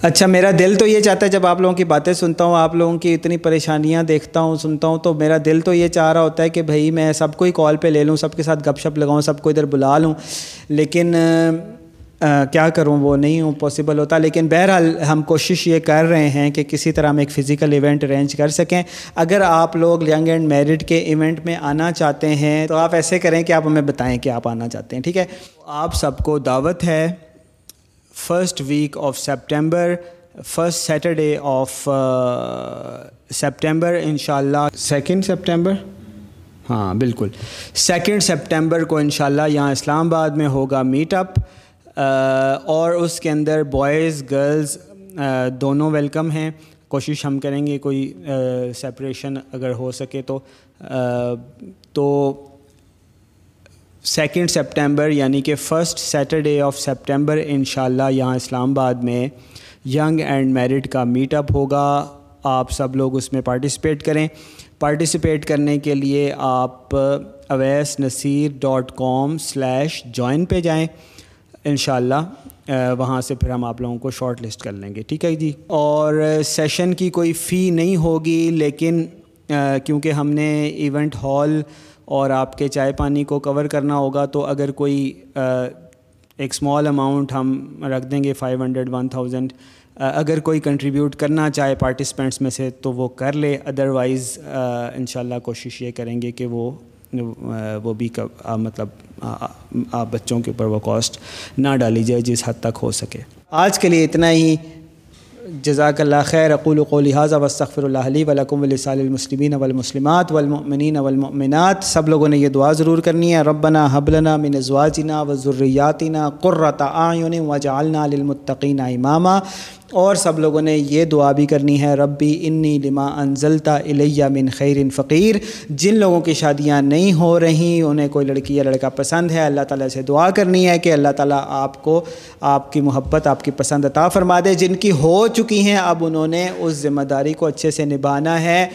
اچھا میرا دل تو یہ چاہتا ہے جب آپ لوگوں کی باتیں سنتا ہوں، آپ لوگوں کی اتنی پریشانیاں دیکھتا ہوں، سنتا ہوں، تو میرا دل تو یہ چاہ رہا ہوتا ہے کہ بھائی میں سب کو ہی کال پہ لے لوں، سب کے ساتھ گپ شپ لگاؤں، سب کو ادھر بلا لوں۔ لیکن کیا کروں؟ وہ نہیں ہوں پاسبل ہوتا۔ لیکن بہرحال ہم کوشش یہ کر رہے ہیں کہ کسی طرح ہم ایک فزیکل ایونٹ ارینج کر سکیں۔ اگر آپ لوگ ینگ اینڈ میرڈ کے ایونٹ میں آنا چاہتے ہیں، تو آپ ایسے کریں کہ آپ ہمیں بتائیں کہ آپ آنا چاہتے ہیں، ٹھیک ہے؟ آپ سب کو دعوت ہے۔ First week of September first Saturday of September ان شاء اللہ سیکنڈ سپٹمبر ہاں بالکل۔ سیکنڈ سپٹمبر کو ان شاء اللہ یہاں اسلام آباد میں ہوگا میٹ اپ اور اس کے اندر بوائز گرلز دونوں ویلکم ہیں۔ کوشش ہم کریں گے کوئی سپریشن اگر ہو سکے تو تو سیکنڈ سپٹمبر یعنی کہ فرسٹ سیٹرڈے آف سپٹمبر ان شاء اللہ یہاں اسلام آباد میں ینگ اینڈ میرٹ کا میٹ اپ ہوگا۔ آپ سب لوگ اس میں پارٹیسپیٹ کریں۔ پارٹیسپیٹ کرنے کے لیے آپ Awais Naseer dot com slash join پہ جائیں۔ ان شاء اللہ وہاں سے پھر ہم آپ لوگوں کو شارٹ لسٹ کر لیں گے۔ ٹھیک ہے جی؟ اور سیشن کی کوئی فی نہیں ہوگی، لیکن کیونکہ ہم نے ایونٹ ہال اور آپ کے چائے پانی کو کور کرنا ہوگا تو اگر کوئی ایک اسمال اماؤنٹ ہم رکھ دیں گے فائیو ہنڈریڈ ون تھاؤزینڈ اگر کوئی کنٹریبیوٹ کرنا چاہے پارٹیسپینٹس میں سے تو وہ کر لے ادروائز ان شاء اللہ کوشش یہ کریں گے کہ وہ وہ بھی مطلب آپ بچوں کے اوپر وہ کاسٹ نہ ڈالی جائے جس حد تک ہو سکے۔ آج کے لیے اتنا ہی۔ جزاک اللہ خیر، اقول قولی حاضہ وصطفر اللہ علیہ ولکم ولسال المسلمین والمسلمات والمؤمنین والمؤمنات۔ سب لوگوں نے یہ دعا ضرور کرنی ہے، ربنا حبلنا من ازواجنا وذریاتنا قرۃ اعین وجعلنا للمتقین اماما۔ اور سب لوگوں نے یہ دعا بھی کرنی ہے، ربی انی لما انزلتا الیہ من خیر فقیر۔ جن لوگوں کی شادیاں نہیں ہو رہی، انہیں کوئی لڑکی یا لڑکا پسند ہے، اللہ تعالیٰ سے دعا کرنی ہے کہ اللہ تعالیٰ آپ کو آپ کی محبت، آپ کی پسند عطا فرما دے۔ جن کی ہو چکی ہیں، اب انہوں نے اس ذمہ داری کو اچھے سے نبھانا ہے۔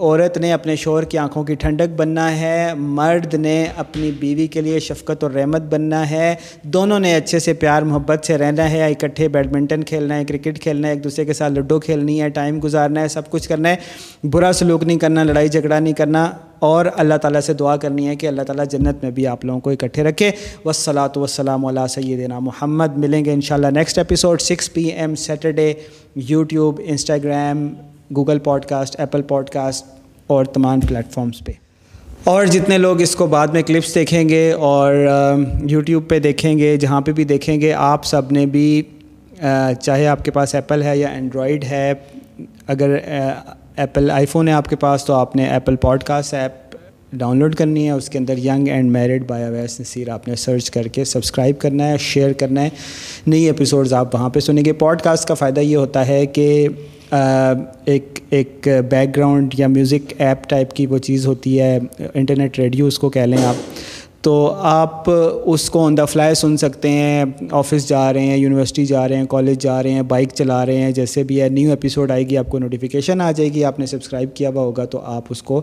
عورت نے اپنے شور کی آنکھوں کی ٹھنڈک بننا ہے، مرد نے اپنی بیوی کے لیے شفقت اور رحمت بننا ہے۔ دونوں نے اچھے سے پیار، محبت سے رہنا ہے، اکٹھے بیڈمنٹن کھیلنا ہے، کرکٹ کھیلنا ہے، ایک دوسرے کے ساتھ لڈو کھیلنی ہے، ٹائم گزارنا ہے، سب کچھ کرنا ہے۔ برا سلوک نہیں کرنا، لڑائی جھگڑا نہیں کرنا۔ اور اللہ تعالیٰ سے دعا کرنی ہے کہ اللہ تعالیٰ جنت میں بھی آپ لوگوں کو اکٹھے رکھے۔ وسلاۃ وسلام علیہ سیدنا محمد۔ ملیں گے انشاءاللہ next episode six P M Saturday YouTube Instagram Google podcast Apple podcast اور تمام پلیٹفارمس پہ۔ اور جتنے لوگ اس کو بعد میں کلپس دیکھیں گے اور یوٹیوب پہ دیکھیں گے، جہاں پہ بھی دیکھیں گے، آپ سب نے بھی چاہے آپ کے پاس ایپل ہے یا اینڈرائڈ ہے، اگر ایپل آئی فون ہے آپ کے پاس تو آپ نے Apple podcast app download کرنی ہے، اس کے اندر young and married by Awais Naseer آپ نے سرچ کر کے سبسکرائب کرنا ہے، شیئر کرنا ہے۔ نئی ایپیسوڈز آپ وہاں پہ سنیں گے۔ پوڈ کاسٹ کا فائدہ یہ ہوتا ہے کہ ایک ایک بیک گراؤنڈ یا میوزک ایپ ٹائپ کی وہ چیز ہوتی ہے انٹرنیٹ ریڈیو اس کو کہہ لیں آپ۔ تو آپ اس کو آن دا فلائی سن سکتے ہیں آفس جا رہے ہیں یونیورسٹی جا رہے ہیں کالج جا رہے ہیں بائک چلا رہے ہیں، جیسے بھی ہے نیو ایپیسوڈ آئے گی، آپ کو نوٹیفیکیشن آ جائے گی، آپ نے سبسکرائب کیا ہوا ہوگا تو آپ اس کو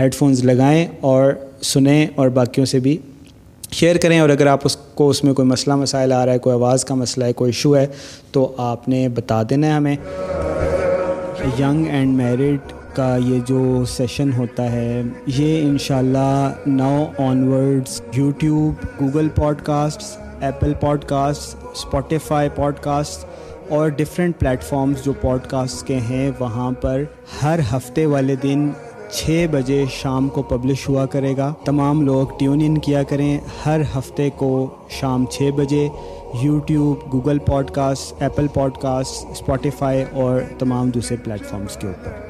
ہیڈ فونز لگائیں اور سنیں اور باقیوں سے بھی شیئر کریں اور اگر آپ اس کو اس میں کوئی مسئلہ مسائل آ رہا ہے، کوئی آواز کا مسئلہ ہے، کوئی ایشو ہے، تو آپ نے بتا دینا ہے ہمیں۔ ینگ اینڈ میرڈ کا یہ جو سیشن ہوتا ہے، یہ انشاءاللہ نو آن words YouTube, Google podcast Apple podcast Spotify podcast اور ڈفرینٹ پلیٹفارمز جو پوڈ کاسٹ کے ہیں، وہاں پر ہر ہفتے والے دن چھ بجے شام کو پبلش ہوا کرے گا۔ تمام لوگ ٹیون ان کیا کریں۔ ہر ہفتے کو شام چھ بجے YouTube, Google podcast Apple podcast Spotify اور تمام دوسرے پلیٹفارمس کے اوپر۔